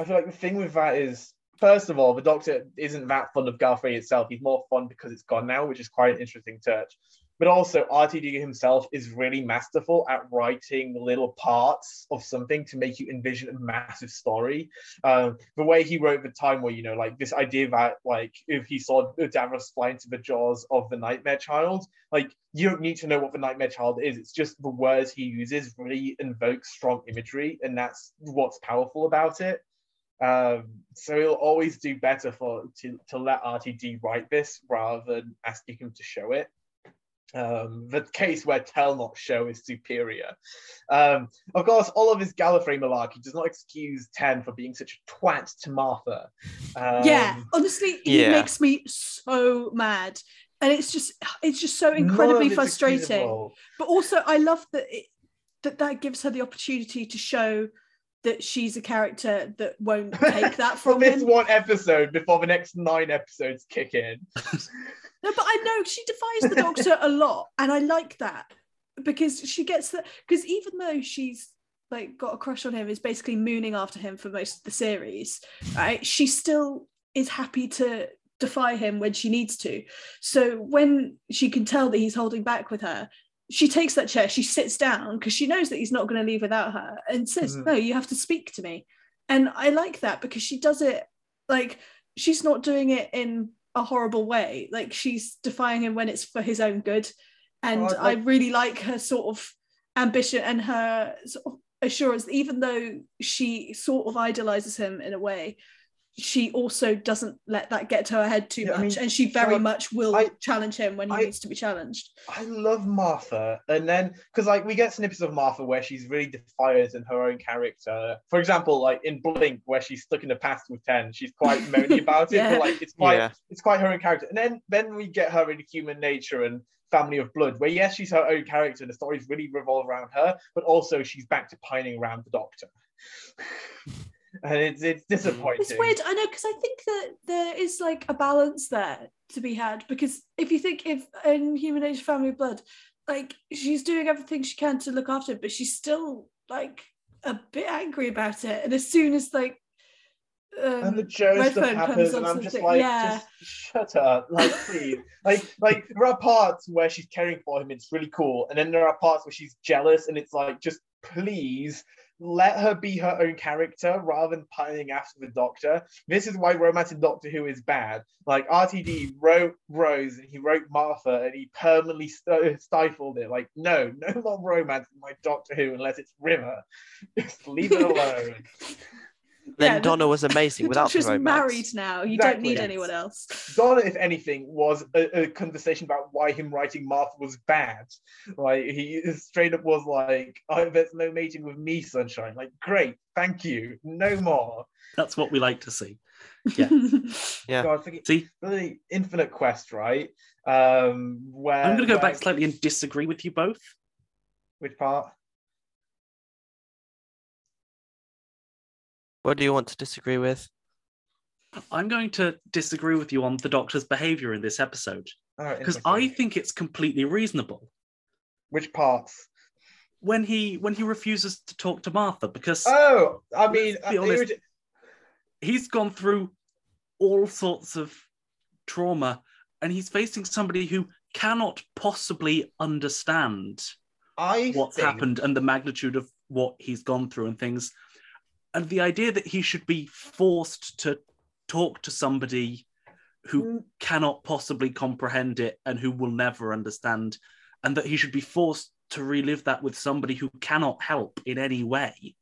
I feel like the thing with that is, first of all, the Doctor isn't that fond of Gallifrey itself. He's more fond because it's gone now, which is quite an interesting touch. But also, RTD himself is really masterful at writing little parts of something to make you envision a massive story. Um, the way he wrote the Time War, you know, like this idea that, like, if he saw Davros fly into the jaws of the Nightmare Child, like, you don't need to know what the Nightmare Child is. It's just the words he uses really invoke strong imagery, and that's what's powerful about it. Um, so he'll always do better for to, to let RTD write this rather than asking him to show it. um, the case where tell not show is superior. Um, of course, all of his Gallifrey malarkey does not excuse Ten for being such a twat to Martha. Um, yeah, honestly, he Yeah. makes me so mad. And it's just it's just so incredibly frustrating. excusable. But also I love that it, that that gives her the opportunity to show that she's a character that won't take that from this him. one episode before the next nine episodes kick in. No, but I know she defies the doctor a lot, and I like that because she gets that. Because even though she's like got a crush on him, is basically mooning after him for most of the series, right? She still is happy to defy him when she needs to. So when she can tell that he's holding back with her, she takes that chair, she sits down because she knows that he's not going to leave without her, and says, Mhm. "No, you have to speak to me." And I like that because she does it like she's not doing it in a horrible way. Like she's defying him when it's for his own good. And Well, I like- really like her sort of ambition and her sort of assurance, even though she sort of idolizes him in a way, she also doesn't let that get to her head too Yeah, I much. mean, and she very Charlotte, much will I- challenge him when he I- needs to be challenged. I love Martha, and then because like we get snippets of Martha where she's really defiant in her own character. For example, like in Blink, where she's stuck in the past with Ten, she's quite moany about it, Yeah. but like it's quite Yeah. it's quite her own character. And then then we get her in Human Nature and Family of Blood, where yes, she's her own character, and the stories really revolve around her, but also she's back to pining around the Doctor. And it's it's disappointing. It's weird, I know, because I think that there is like a balance there to be had. Because if you think if in Human Nature Family Blood, like she's doing everything she can to look after him, but she's still like a bit angry about it. And as soon as like um, and the Jones stuff happens, and I'm just like, yeah. just shut up, like please, like like there are parts where she's caring for him, it's really cool, and then there are parts where she's jealous, and it's like, just please let her be her own character rather than pining after the Doctor. This is why romance in Doctor Who is bad. Like RTD wrote Rose and he wrote Martha, and he permanently st- stifled it. Like, no, no more romance in my Doctor Who unless it's River. Just leave it alone. Then Yeah, Donna was amazing the without the Doctor's married now. You don't need Yes. anyone else. Donna, if anything, was a, a conversation about why him writing Martha was bad. Like he straight up was like, "Oh, there's no mating with me, sunshine." Like, great, thank you, no more. That's what we like to see. Yeah. Yeah. God, thinking, See, really Infinite Quest, right? Um, where I'm going to go where- back slightly and disagree with you both. Which part? What do you want to disagree with? I'm going to disagree with you on the Doctor's behavior in this episode All right, because I think it's completely reasonable which parts? when he when he refuses to talk to Martha because Oh, I mean, be uh, honest. irrit- he's gone through all sorts of trauma and he's facing somebody who cannot possibly understand I what's think- happened and the magnitude of what he's gone through and things. And the idea that he should be forced to talk to somebody who Mm. cannot possibly comprehend it and who will never understand, and that he should be forced to relive that with somebody who cannot help in any way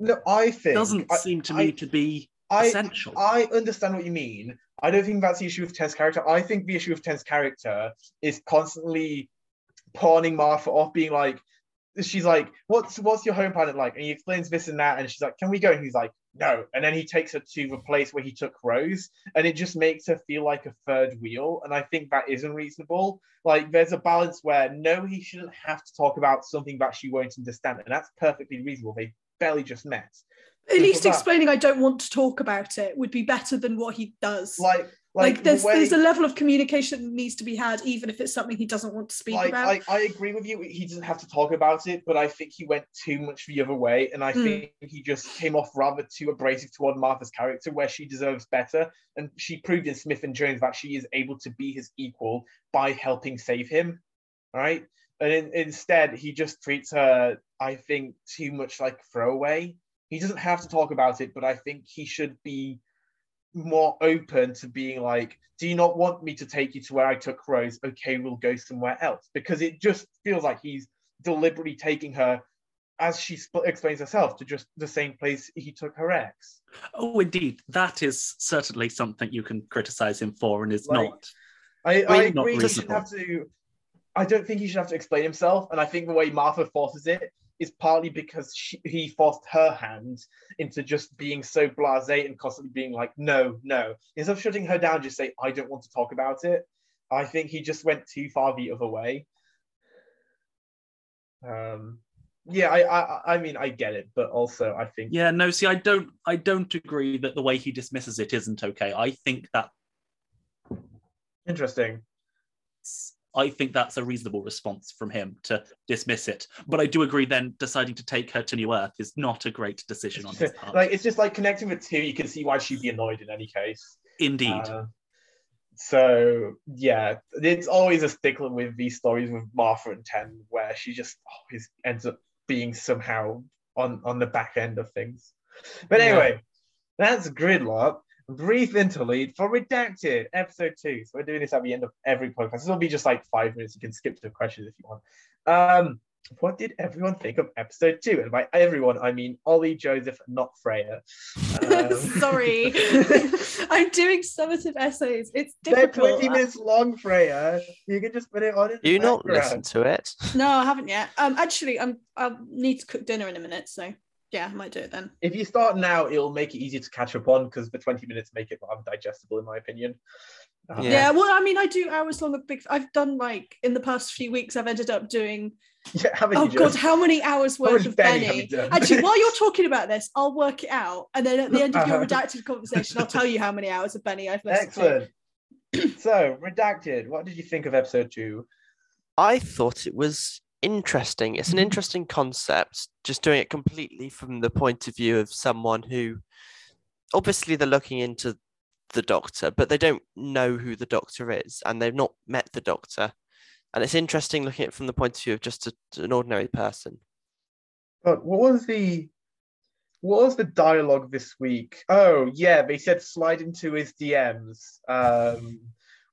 No, I think doesn't I- seem to I- me to be I, essential. I understand what you mean. I don't think that's the issue with Ten's character. I think the issue with Ten's character is constantly pawning Martha off, being like, she's like, "What's what's your home planet like?" And he explains this and that, and she's like, "Can we go?" And he's like, "No." And then he takes her to the place where he took Rose, and it just makes her feel like a third wheel. And I think that isn't reasonable. Like, there's a balance where no, he shouldn't have to talk about something that she won't understand, and that's perfectly reasonable. They barely just met. At least that. explaining I don't want to talk about it would be better than what he does. Like, like, like, the there's way- there's a level of communication that needs to be had, even if it's something he doesn't want to speak like about. I, I agree with you he doesn't have to talk about it but i think he went too much the other way and i Mm. think he just came off rather too abrasive toward martha's character where she deserves better and she proved in smith and jones that she is able to be his equal by helping save him right and in, instead he just treats her i think too much like throwaway he doesn't have to talk about it but i think he should be more open to being like, do you not want me to take you to where I took Rose? Okay, we'll go somewhere else. Because it just feels like he's deliberately taking her, as she sp- explains herself, to just the same place he took her ex. oh, indeed, that is certainly something you can criticize him for and is Like, not. I, I I mean, not agree he should have to. I don't think he should have to explain himself, and I think the way Martha forces it is partly because she, he forced her hand into just being so blasé and constantly being like, no, no. Instead of shutting her down, just say, I don't want to talk about it. I think he just went too far the other way. Um, yeah, I, I, I mean, I get it, but also I think Yeah, no, see, I don't I don't agree that the way he dismisses it isn't okay. I think that interesting. I think that's a reasonable response from him to dismiss it. But I do agree then deciding to take her to New Earth is not a great decision on his part. like it's just like connecting with two. You can see why she'd be annoyed in any case. Indeed. Uh, so yeah, it's always a stickler with these stories with Martha and Ten, where she just always ends up being somehow on on the back end of things. But Yeah. anyway, that's Gridlock. Brief interlude for Redacted, episode two. So we're doing this at the end of every podcast. This will be just like five minutes. You can skip to the questions if you want. Um, what did everyone think of episode two? And by everyone, I mean Ollie, Joseph, not Freya. Um, Sorry. I'm doing summative essays. It's difficult. They're difficult. 20 minutes long, Freya. You can just put it on. in you the not listen to it? No, I haven't yet. Um, actually, I'm I need to cook dinner in a minute, so yeah, I might do it then. If you start now, it'll make it easier to catch up on because the 20 minutes make it rather digestible, in my opinion. Um, Yeah. Yeah. well, I mean, I do hours long of big. I've done like in the past few weeks. I've ended up doing. yeah haven't Oh God, just? how many hours worth of Benny Benny? have you done? Actually, while you're talking about this, I'll work it out, and then at the end of your Uh-huh. redacted conversation, I'll tell you how many hours of Benny I've listened to. Excellent. so, redacted. What did you think of episode two? I thought it was interesting. It's an interesting concept, just doing it completely from the point of view of someone who obviously they're looking into the doctor, but they don't know who the doctor is and they've not met the doctor. And it's interesting looking at it from the point of view of just a, an ordinary person. But what was the what was the dialogue this week? Oh yeah, they said slide into his DMs um,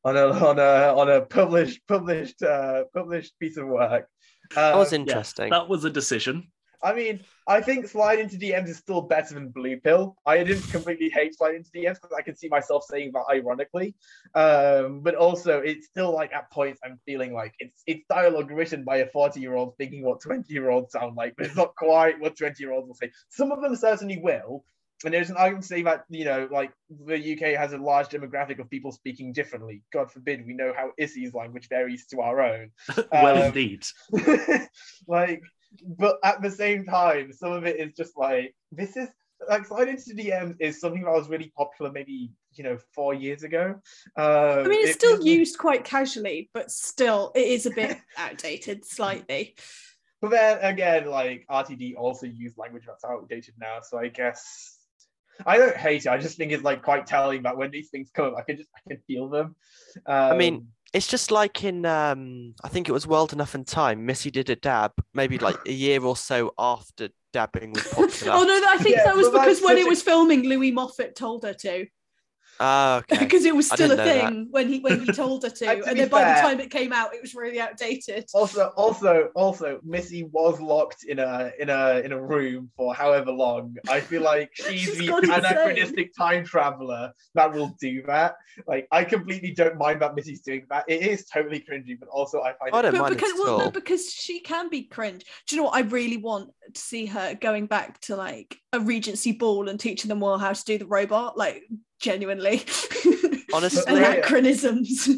on a on a on a published published uh, published piece of work. That was Um, interesting. that was a decision. I mean, I think slide into DMs is still better than blue pill. I didn't completely hate slide into DMs because I can see myself saying that ironically. Um, but also, it's still like at points I'm feeling like it's it's dialogue written by a 40 year old thinking what 20 year olds sound like, but it's not quite what 20 year olds will say. Some of them certainly will. And there's an argument to say that, you know, like the UK has a large demographic of people speaking differently. God forbid we know how Issy's language varies to our own. well, Um, indeed. like, but at the same time, some of it is just like this is like slide into DMs is something that was really popular maybe you know four years ago. Um, I mean, it's it still feels- used quite casually, but still, it is a bit outdated slightly. But then again, like RTD also use language that's outdated now, so I guess. I don't hate it. I just think it's like quite telling that when these things come, I can just I can feel them. Um, I mean, It's just like in um I think it was World Enough and Time, Missy did a dab maybe like a year or so after dabbing was popular. oh no, I think Yeah, that was because when it was filming, Louis Moffat told her to. Ah, okay. because it was still a didn't that. thing when he when he told her to, And and, to be then by the time it came out, it was really outdated. Also, also, also, Missy was locked in a in a in a room for however long. I feel like she's She's the gone insane. anachronistic time traveler that will do that. Like, I completely don't mind that Missy's doing that. It is totally cringy, but also I find I don't But mind because it at well, no, because she can be cringe. Do you know what I really want to see her going back to like a Regency ball and teaching them all how to do the robot, like genuinely. Honestly, anachronisms.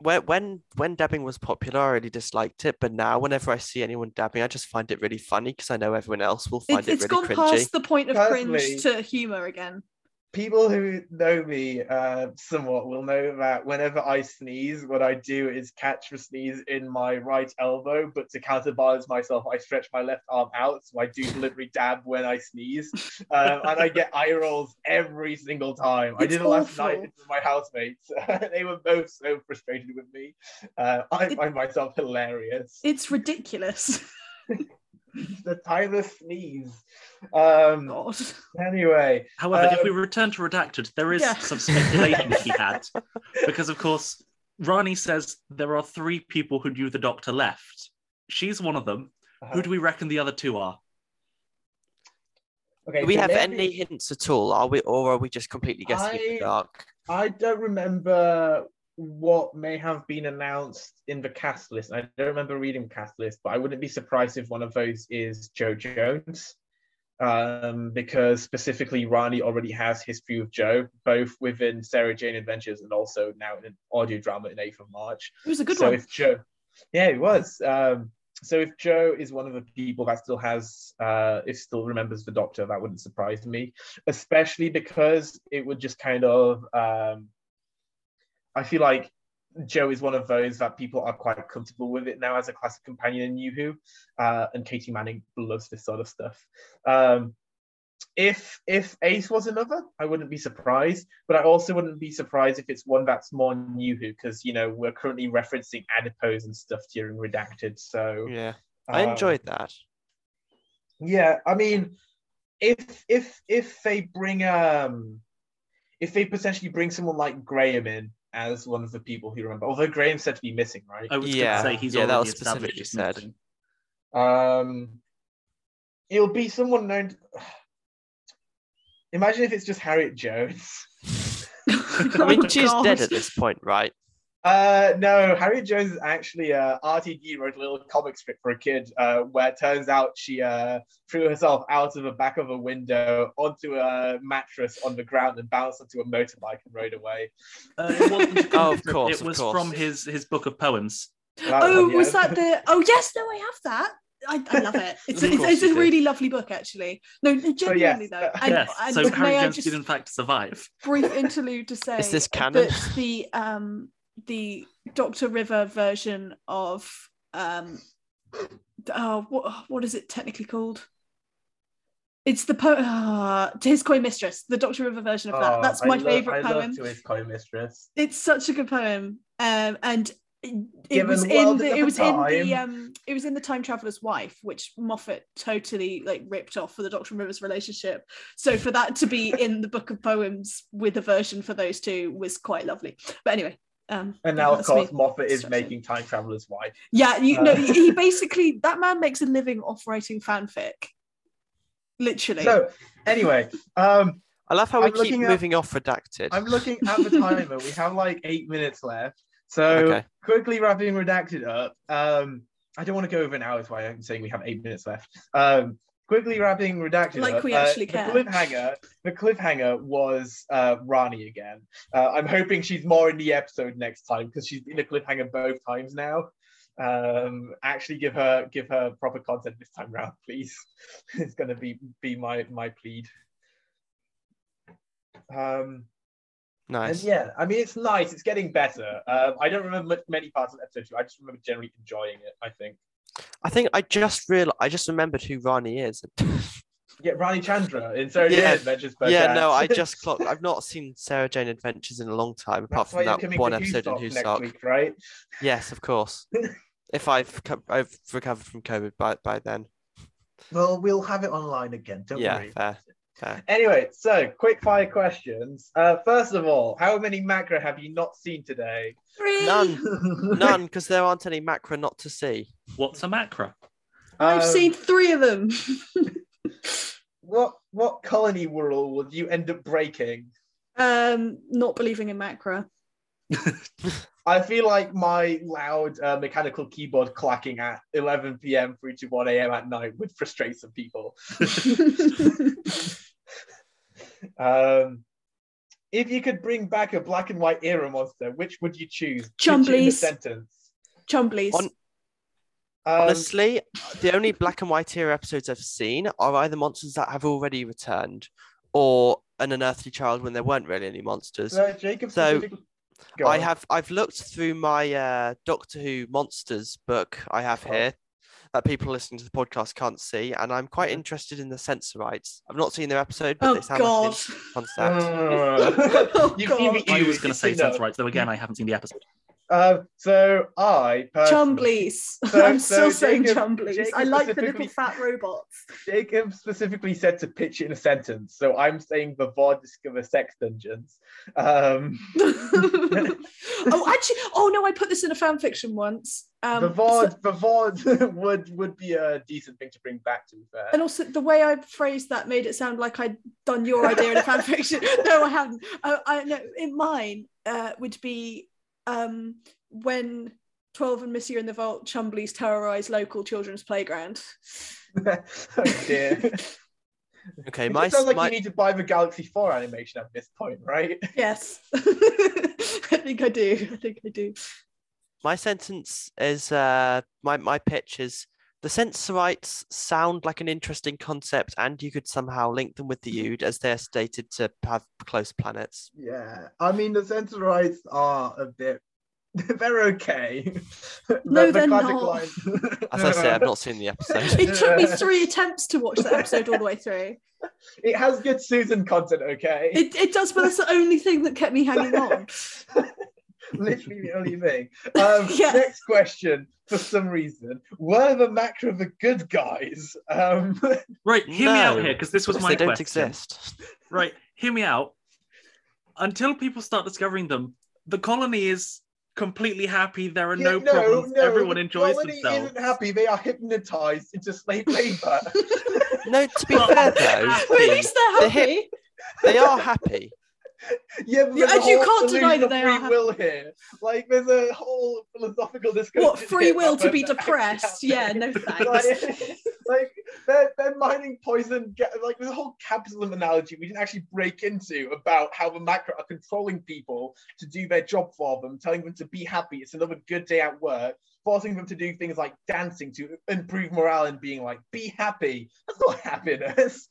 when when when dabbing was popular, I really disliked it. But now, whenever I see anyone dabbing, I just find it really funny because I know everyone else will find It, it, it's really gone cringy. past the point of Personally- cringe to humor again. People who know me uh, somewhat will know that whenever I sneeze, what I do is catch the sneeze in my right elbow, but to counterbalance myself, I stretch my left arm out, so I do deliberately dab when I sneeze, um, and I get eye rolls every single time. I did it last night with my housemates; they were both so frustrated with me. Uh, I It- find myself hilarious. It's ridiculous. the timeless sneeze. Um, God. anyway, However, if we Um, return to redacted, there is Yeah. some speculation to be had because, of course, Rani says there are three people who knew the Doctor left. She's one of them. uh, Who do we reckon the other two are? okay, Do we so have maybe- any hints at all? Are we, or are we just completely guessing in the dark? I don't remember what may have been announced in the cast list. I don't remember reading cast list, but I wouldn't be surprised if one of those is Jo Jones. Um, because specifically Rani already has history with Jo, both within Sarah Jane Adventures and also now in an audio drama in Eighth of March. It was a good so one. if Jo, yeah, it was. Um, so if Jo is one of the people that still has, uh, if still remembers the Doctor, that wouldn't surprise me, especially because it would just kind of, um, I feel like Jo is one of those that people are quite comfortable with it now as a classic companion in New Who, uh, and Katie Manning loves this sort of stuff. Um, if if Ace was another, I wouldn't be surprised, but I also wouldn't be surprised if it's one that's more New Who, because you know we're currently referencing adipose and stuff during Redacted. So Yeah, I um, enjoyed that. yeah, I mean, if if if they bring um, if they potentially bring someone like Graham in as one of the people who remember, although Graham's said to be missing, right? I was Yeah, going to say he's yeah, that was established specifically said. missing. Um, it'll be someone known. Imagine if it's just Harriet Jones. I mean, Oh, she's dead at this point, right? Uh, no, Harriet Jones is actually uh, RTD wrote a little comic strip for a kid uh, where it turns out she uh, threw herself out of the back of a window onto a mattress on the ground and bounced onto a motorbike and rode away. Uh, it wasn't Oh, of course, It of was course. from his his book of poems. That oh, one, was that the? Oh yes, no, I have that. I, I love it. It's, it's, it's a really lovely book, actually. No, genuinely though. And, yes. and so may Harry I Jones just did in fact survive. brief interlude to say Is this canon? that the um the Doctor River version of um oh what what is it technically called? It's the po- uh, to his coy mistress, the Doctor River version of that. Oh, That's I my love- favorite I poem. love to his coy mistress. It's such a good poem, um, and it Given was in the, it was in the um it was in the Time Traveler's Wife, which Moffat totally like ripped off for the Doctor and Rivers relationship. So for that to be in the book of poems with a version for those two was quite lovely. But anyway, um, And now, of course, me. Moffat is Stretching. making Time Traveler's wife. yeah, you Uh, know, he he basically that man makes a living off writing fanfic, literally. So, anyway, um, I love how we I'm keep looking at- moving off redacted. I'm looking at the timer. we have like eight minutes left. So Okay. quickly wrapping redacted up. Um, I don't want to go over an hour. That's why I'm saying we have eight minutes left. Um, quickly wrapping redacted Like up. we uh, actually the care. cliffhanger. The cliffhanger was uh, Rani again. Uh, I'm hoping she's more in the episode next time because she's been a cliffhanger both times now. Um, actually, give her give her proper content this time round, please. it's gonna be be my my plead. Um, nice. and yeah, I mean, it's nice. It's getting better. Um, I don't remember much, many parts of episode two. I just remember generally enjoying it. I think. I think I just real I just remembered who Rani is. Yeah, Rani Chandra in Sarah Yeah. Jane Adventures. but yeah, yeah. no, I just clocked. I've not seen Sarah Jane Adventures in a long time, apart That's from that one episode in Who's Who's next week, right? Yes, of course. if I've co- I've recovered from COVID by by then. Well, we'll have it online again. Don't Yeah, worry. fair, fair. Anyway, so quick fire questions. Uh, first of all, how many Macra have you not seen today? Three. None, none, because there aren't any Macra not to see. What's a Macra? I've Um, seen three of them. What what colony rule would you end up breaking? um, not believing in Macra. I feel like my loud uh, mechanical keyboard clacking at 11 p.m. through to 1 a.m. at night would frustrate some people. Um, if you could bring back a black and white era monster, which would you choose? Pitch it in sentence. Chumblies. On- Um, Honestly, the only black and white era episodes I've seen are either monsters that have already returned, or an unearthly child when there weren't really any monsters. so Jacob so, specifically- I on. have I've looked through my uh, Doctor Who monsters book I have Oh. here that people listening to the podcast can't see, and I'm quite interested in the Sensorites. I've not seen their episode, but oh they sound God. like an concept. Uh, Oh, you've seen the God. I was going to say a no. Sensorites, though again, I haven't seen the episode. Uh, so I personally, Chumblies. So- I'm so still saying chumblies. I like the little fat robots. Jacob specifically said to pitch it in a sentence. So I'm saying the Voord discover sex dungeons. Um, oh, actually, oh no, I put this in a fan fiction once. Um, the so- Voord, the Voord would would be a decent thing to bring back. To be fair, and also the way I phrased that made it sound like I'd done your idea in a fan fiction. no, I haven't. Uh, I know in mine uh, would be um, when 12 and Monsieur in the Vault Chumblies terrorize local children's playground. oh dear. Okay, It my sounds like my, you need to buy the Galaxy 4 animation at this point, right? Yes. I think I do. I think I do. my sentence is uh my my pitch is the sensorites sound like an interesting concept, and you could somehow link them with the mm-hmm. Ood as they're stated to have close planets. Yeah, I mean the sensorites are a bit. They're okay. No, they're not. line- As I say, I've not seen the episode. It took me three attempts to watch the episode all the way through. it has good Susan content, okay? It, it does, but that's the only thing that kept me hanging on. Literally the only thing. Um, Yeah. Next question. For some reason, were the Macra the good guys? Um, Right, hear me out here because this was because my they don't question. exist. Right, hear me out. Until people start discovering them, the colony is completely happy. There are yeah, no, problems. Everyone the enjoys colony themselves. isn't happy. They are hypnotized into slave labor. No, to be fair though, at least they're The happy. hip- they are happy. yeah, but Yeah, and you can't deny that they free are will here. Like, there's a whole philosophical discussion. What free will to be depressed? Yeah, no thanks. like, like they're, they're mining poison like there's a whole capitalism analogy we didn't actually break into about how the Macra are controlling people to do their job for them telling them to be happy it's another good day at work forcing them to do things like dancing to improve morale and being like be happy that's not happiness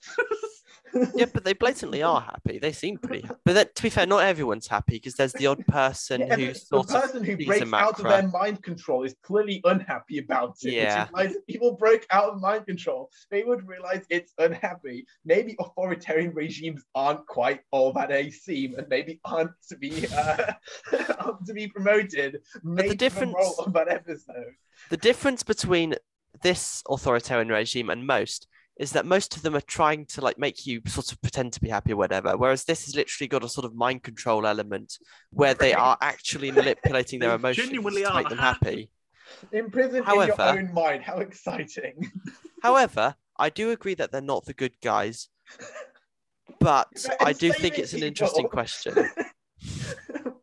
Yeah, but they blatantly are happy. They seem pretty happy. But that, to be fair, not everyone's happy because there's the odd person Yeah, who but the sort of person who breaks out of their mind control is clearly unhappy about it. Yeah. Which if people broke out of mind control, they would realize it's unhappy. Maybe authoritarian regimes aren't quite all that they seem, and maybe aren't to be uh, aren't to be promoted. Maybe the difference- moral The difference between this authoritarian regime and most is that most of them are trying to like make you sort of pretend to be happy or whatever, whereas this has literally got a sort of mind control element where they are actually manipulating their emotions genuinely to make them happy. Imprisoned in However- your own mind. How exciting! However, I do agree that they're not the good guys, but I do think it's an interesting question.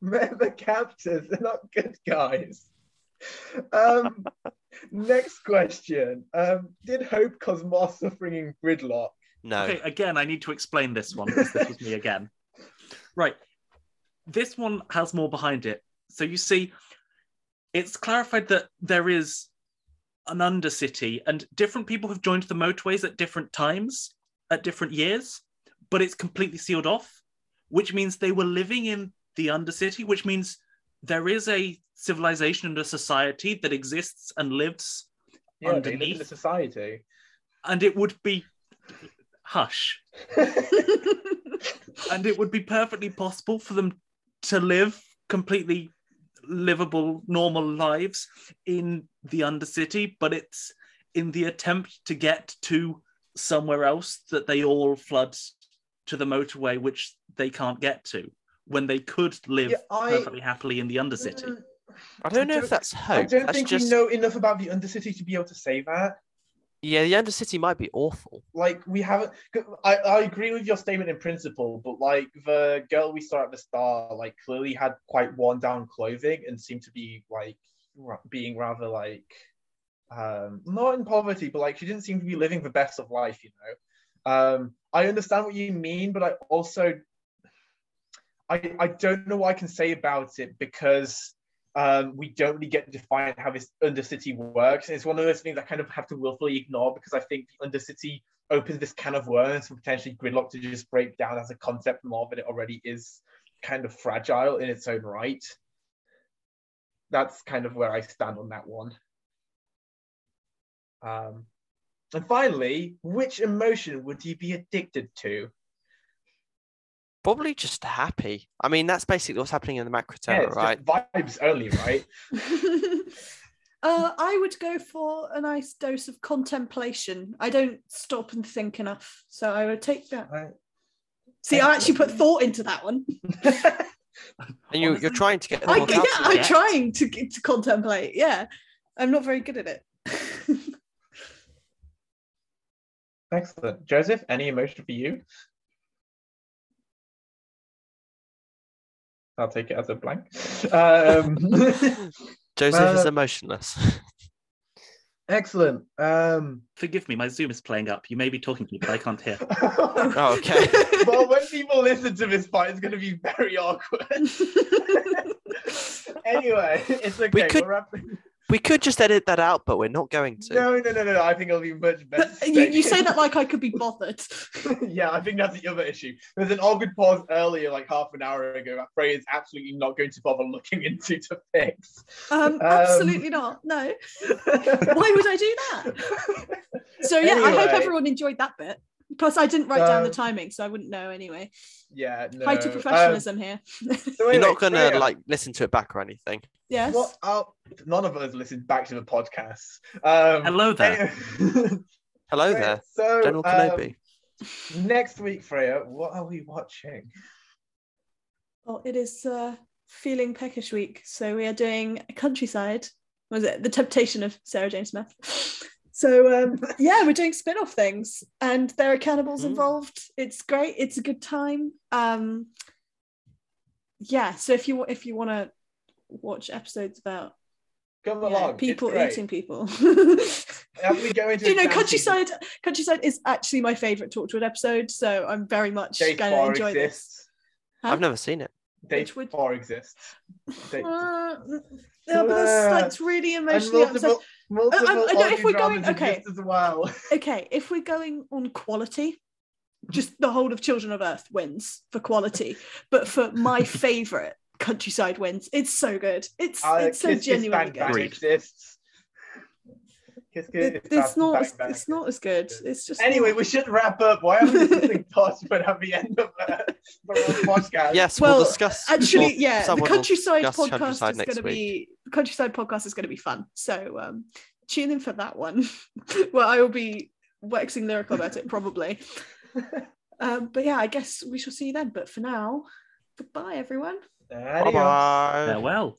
They're the captors. They're not good guys. Um, next question. Um, did Hope cause more suffering in gridlock? No. Okay, again, I need to explain this one because this was me again. Right. This one has more behind it. So you see, it's clarified that there is an undercity and different people have joined the motorways at different times, at different years, but it's completely sealed off, which means they were living in the undercity, which means there is a civilization and a society that exists and lives Yeah, in Underneath. a society. and it would be hush and it would be perfectly possible for them to live completely livable normal lives in the undercity but it's in the attempt to get to somewhere else that they all flood to the motorway which they can't get to when they could live Yeah, I- perfectly happily in the undercity Mm, I don't know I if don't- that's I don't That's think just we know enough about the Undercity to be able to say that. yeah, the Undercity might be awful. Like we haven't. I, I agree with your statement in principle, but like the girl we saw at the start, like clearly had quite worn down clothing and seemed to be like being rather like um not in poverty, but like she didn't seem to be living the best of life, you know. Um, I understand what you mean, but I also I I don't know what I can say about it because um, we don't really get to define how this Undercity works. And it's one of those things I kind of have to willfully ignore because I think the Undercity opens this can of worms for potentially gridlock to just break down as a concept more than it already is kind of fragile in its own right. That's kind of where I stand on that one. Um, and finally, which emotion would you be addicted to? Probably just happy. I mean, that's basically what's happening in the Macra Yeah, right? just vibes only, right? uh, I would go for a nice dose of contemplation. I don't stop and think enough, so I would take that. Right. See, I actually put thought into that one. And you, you're trying to get the I, thought yeah, out I'm trying to to contemplate. Yeah, I'm not very good at it. Excellent. Joseph, any emotion for you? I'll take it as a blank. Um, Joseph is Uh, emotionless. excellent. Um, Forgive me, my Zoom is playing up. You may be talking to me, but I can't hear. Oh, okay. well, when people listen to this part, it's going to be very awkward. anyway, it's okay. We could- we're wrapping- we could just edit that out, but we're not going to. No, no, no, no, no. I think it'll be much better. you, you say that like I could be bothered. yeah, I think that's the other issue. There's an awkward pause earlier, like half an hour ago, that Frey is absolutely not going to bother looking into to fix. Um, absolutely not. No. Why would I do that? So yeah, I hope everyone enjoyed that bit. Plus, I didn't write down the Um, timing, so I wouldn't know anyway. Yeah, no. Height of um, professionalism here. so You're not gonna Freya, like listen to it back or anything. yes. What? I'll, none of us listened back to the podcast. Um, Hello there. anyway- Hello Freya, there, So, General um, Kenobi. next week, Freya, what are we watching? Well, it is uh, feeling peckish week, so we are doing Countrycide. Was it the Temptation of Sarah Jane Smith? So um, yeah, we're doing spin-off things, and there are cannibals Mm. involved. It's great. It's a good time. Um, yeah. So if you if you want to watch episodes about Come yeah, along. people eating people. We go into Do you know exam Countrycide? Countrycide is actually my favorite Torchwood episode, so I'm very much season, going to Bar enjoy this. Huh? I've never seen it. Date Which would- Bar exists. Date- Uh, yeah, but that's like it's really emotionally upset. Multiple, multiple I know, if we're going- okay. exist as well. Okay, if we're going on quality, just the whole of Children of Earth wins for quality, but for my favorite, Countrycide wins. It's so good. It's Uh, it's so Kiss Kiss genuinely good. Bang exists. Kiss Kiss It- it's not. Bang As, Bang. it's not as good. It's just Anyway, not. we should wrap up. Why am I discussing Torchwood at the end of uh, the podcast? Yes, Well, we'll discuss. actually, well, yeah, the Countrycide podcast Countrycide is going to week. be Countrycide podcast is going to be fun. So um, tune in for that one. well, I will be waxing lyrical about it probably. um, but yeah, I guess we shall see you then. But for now, goodbye, everyone. Bye-bye. Farewell.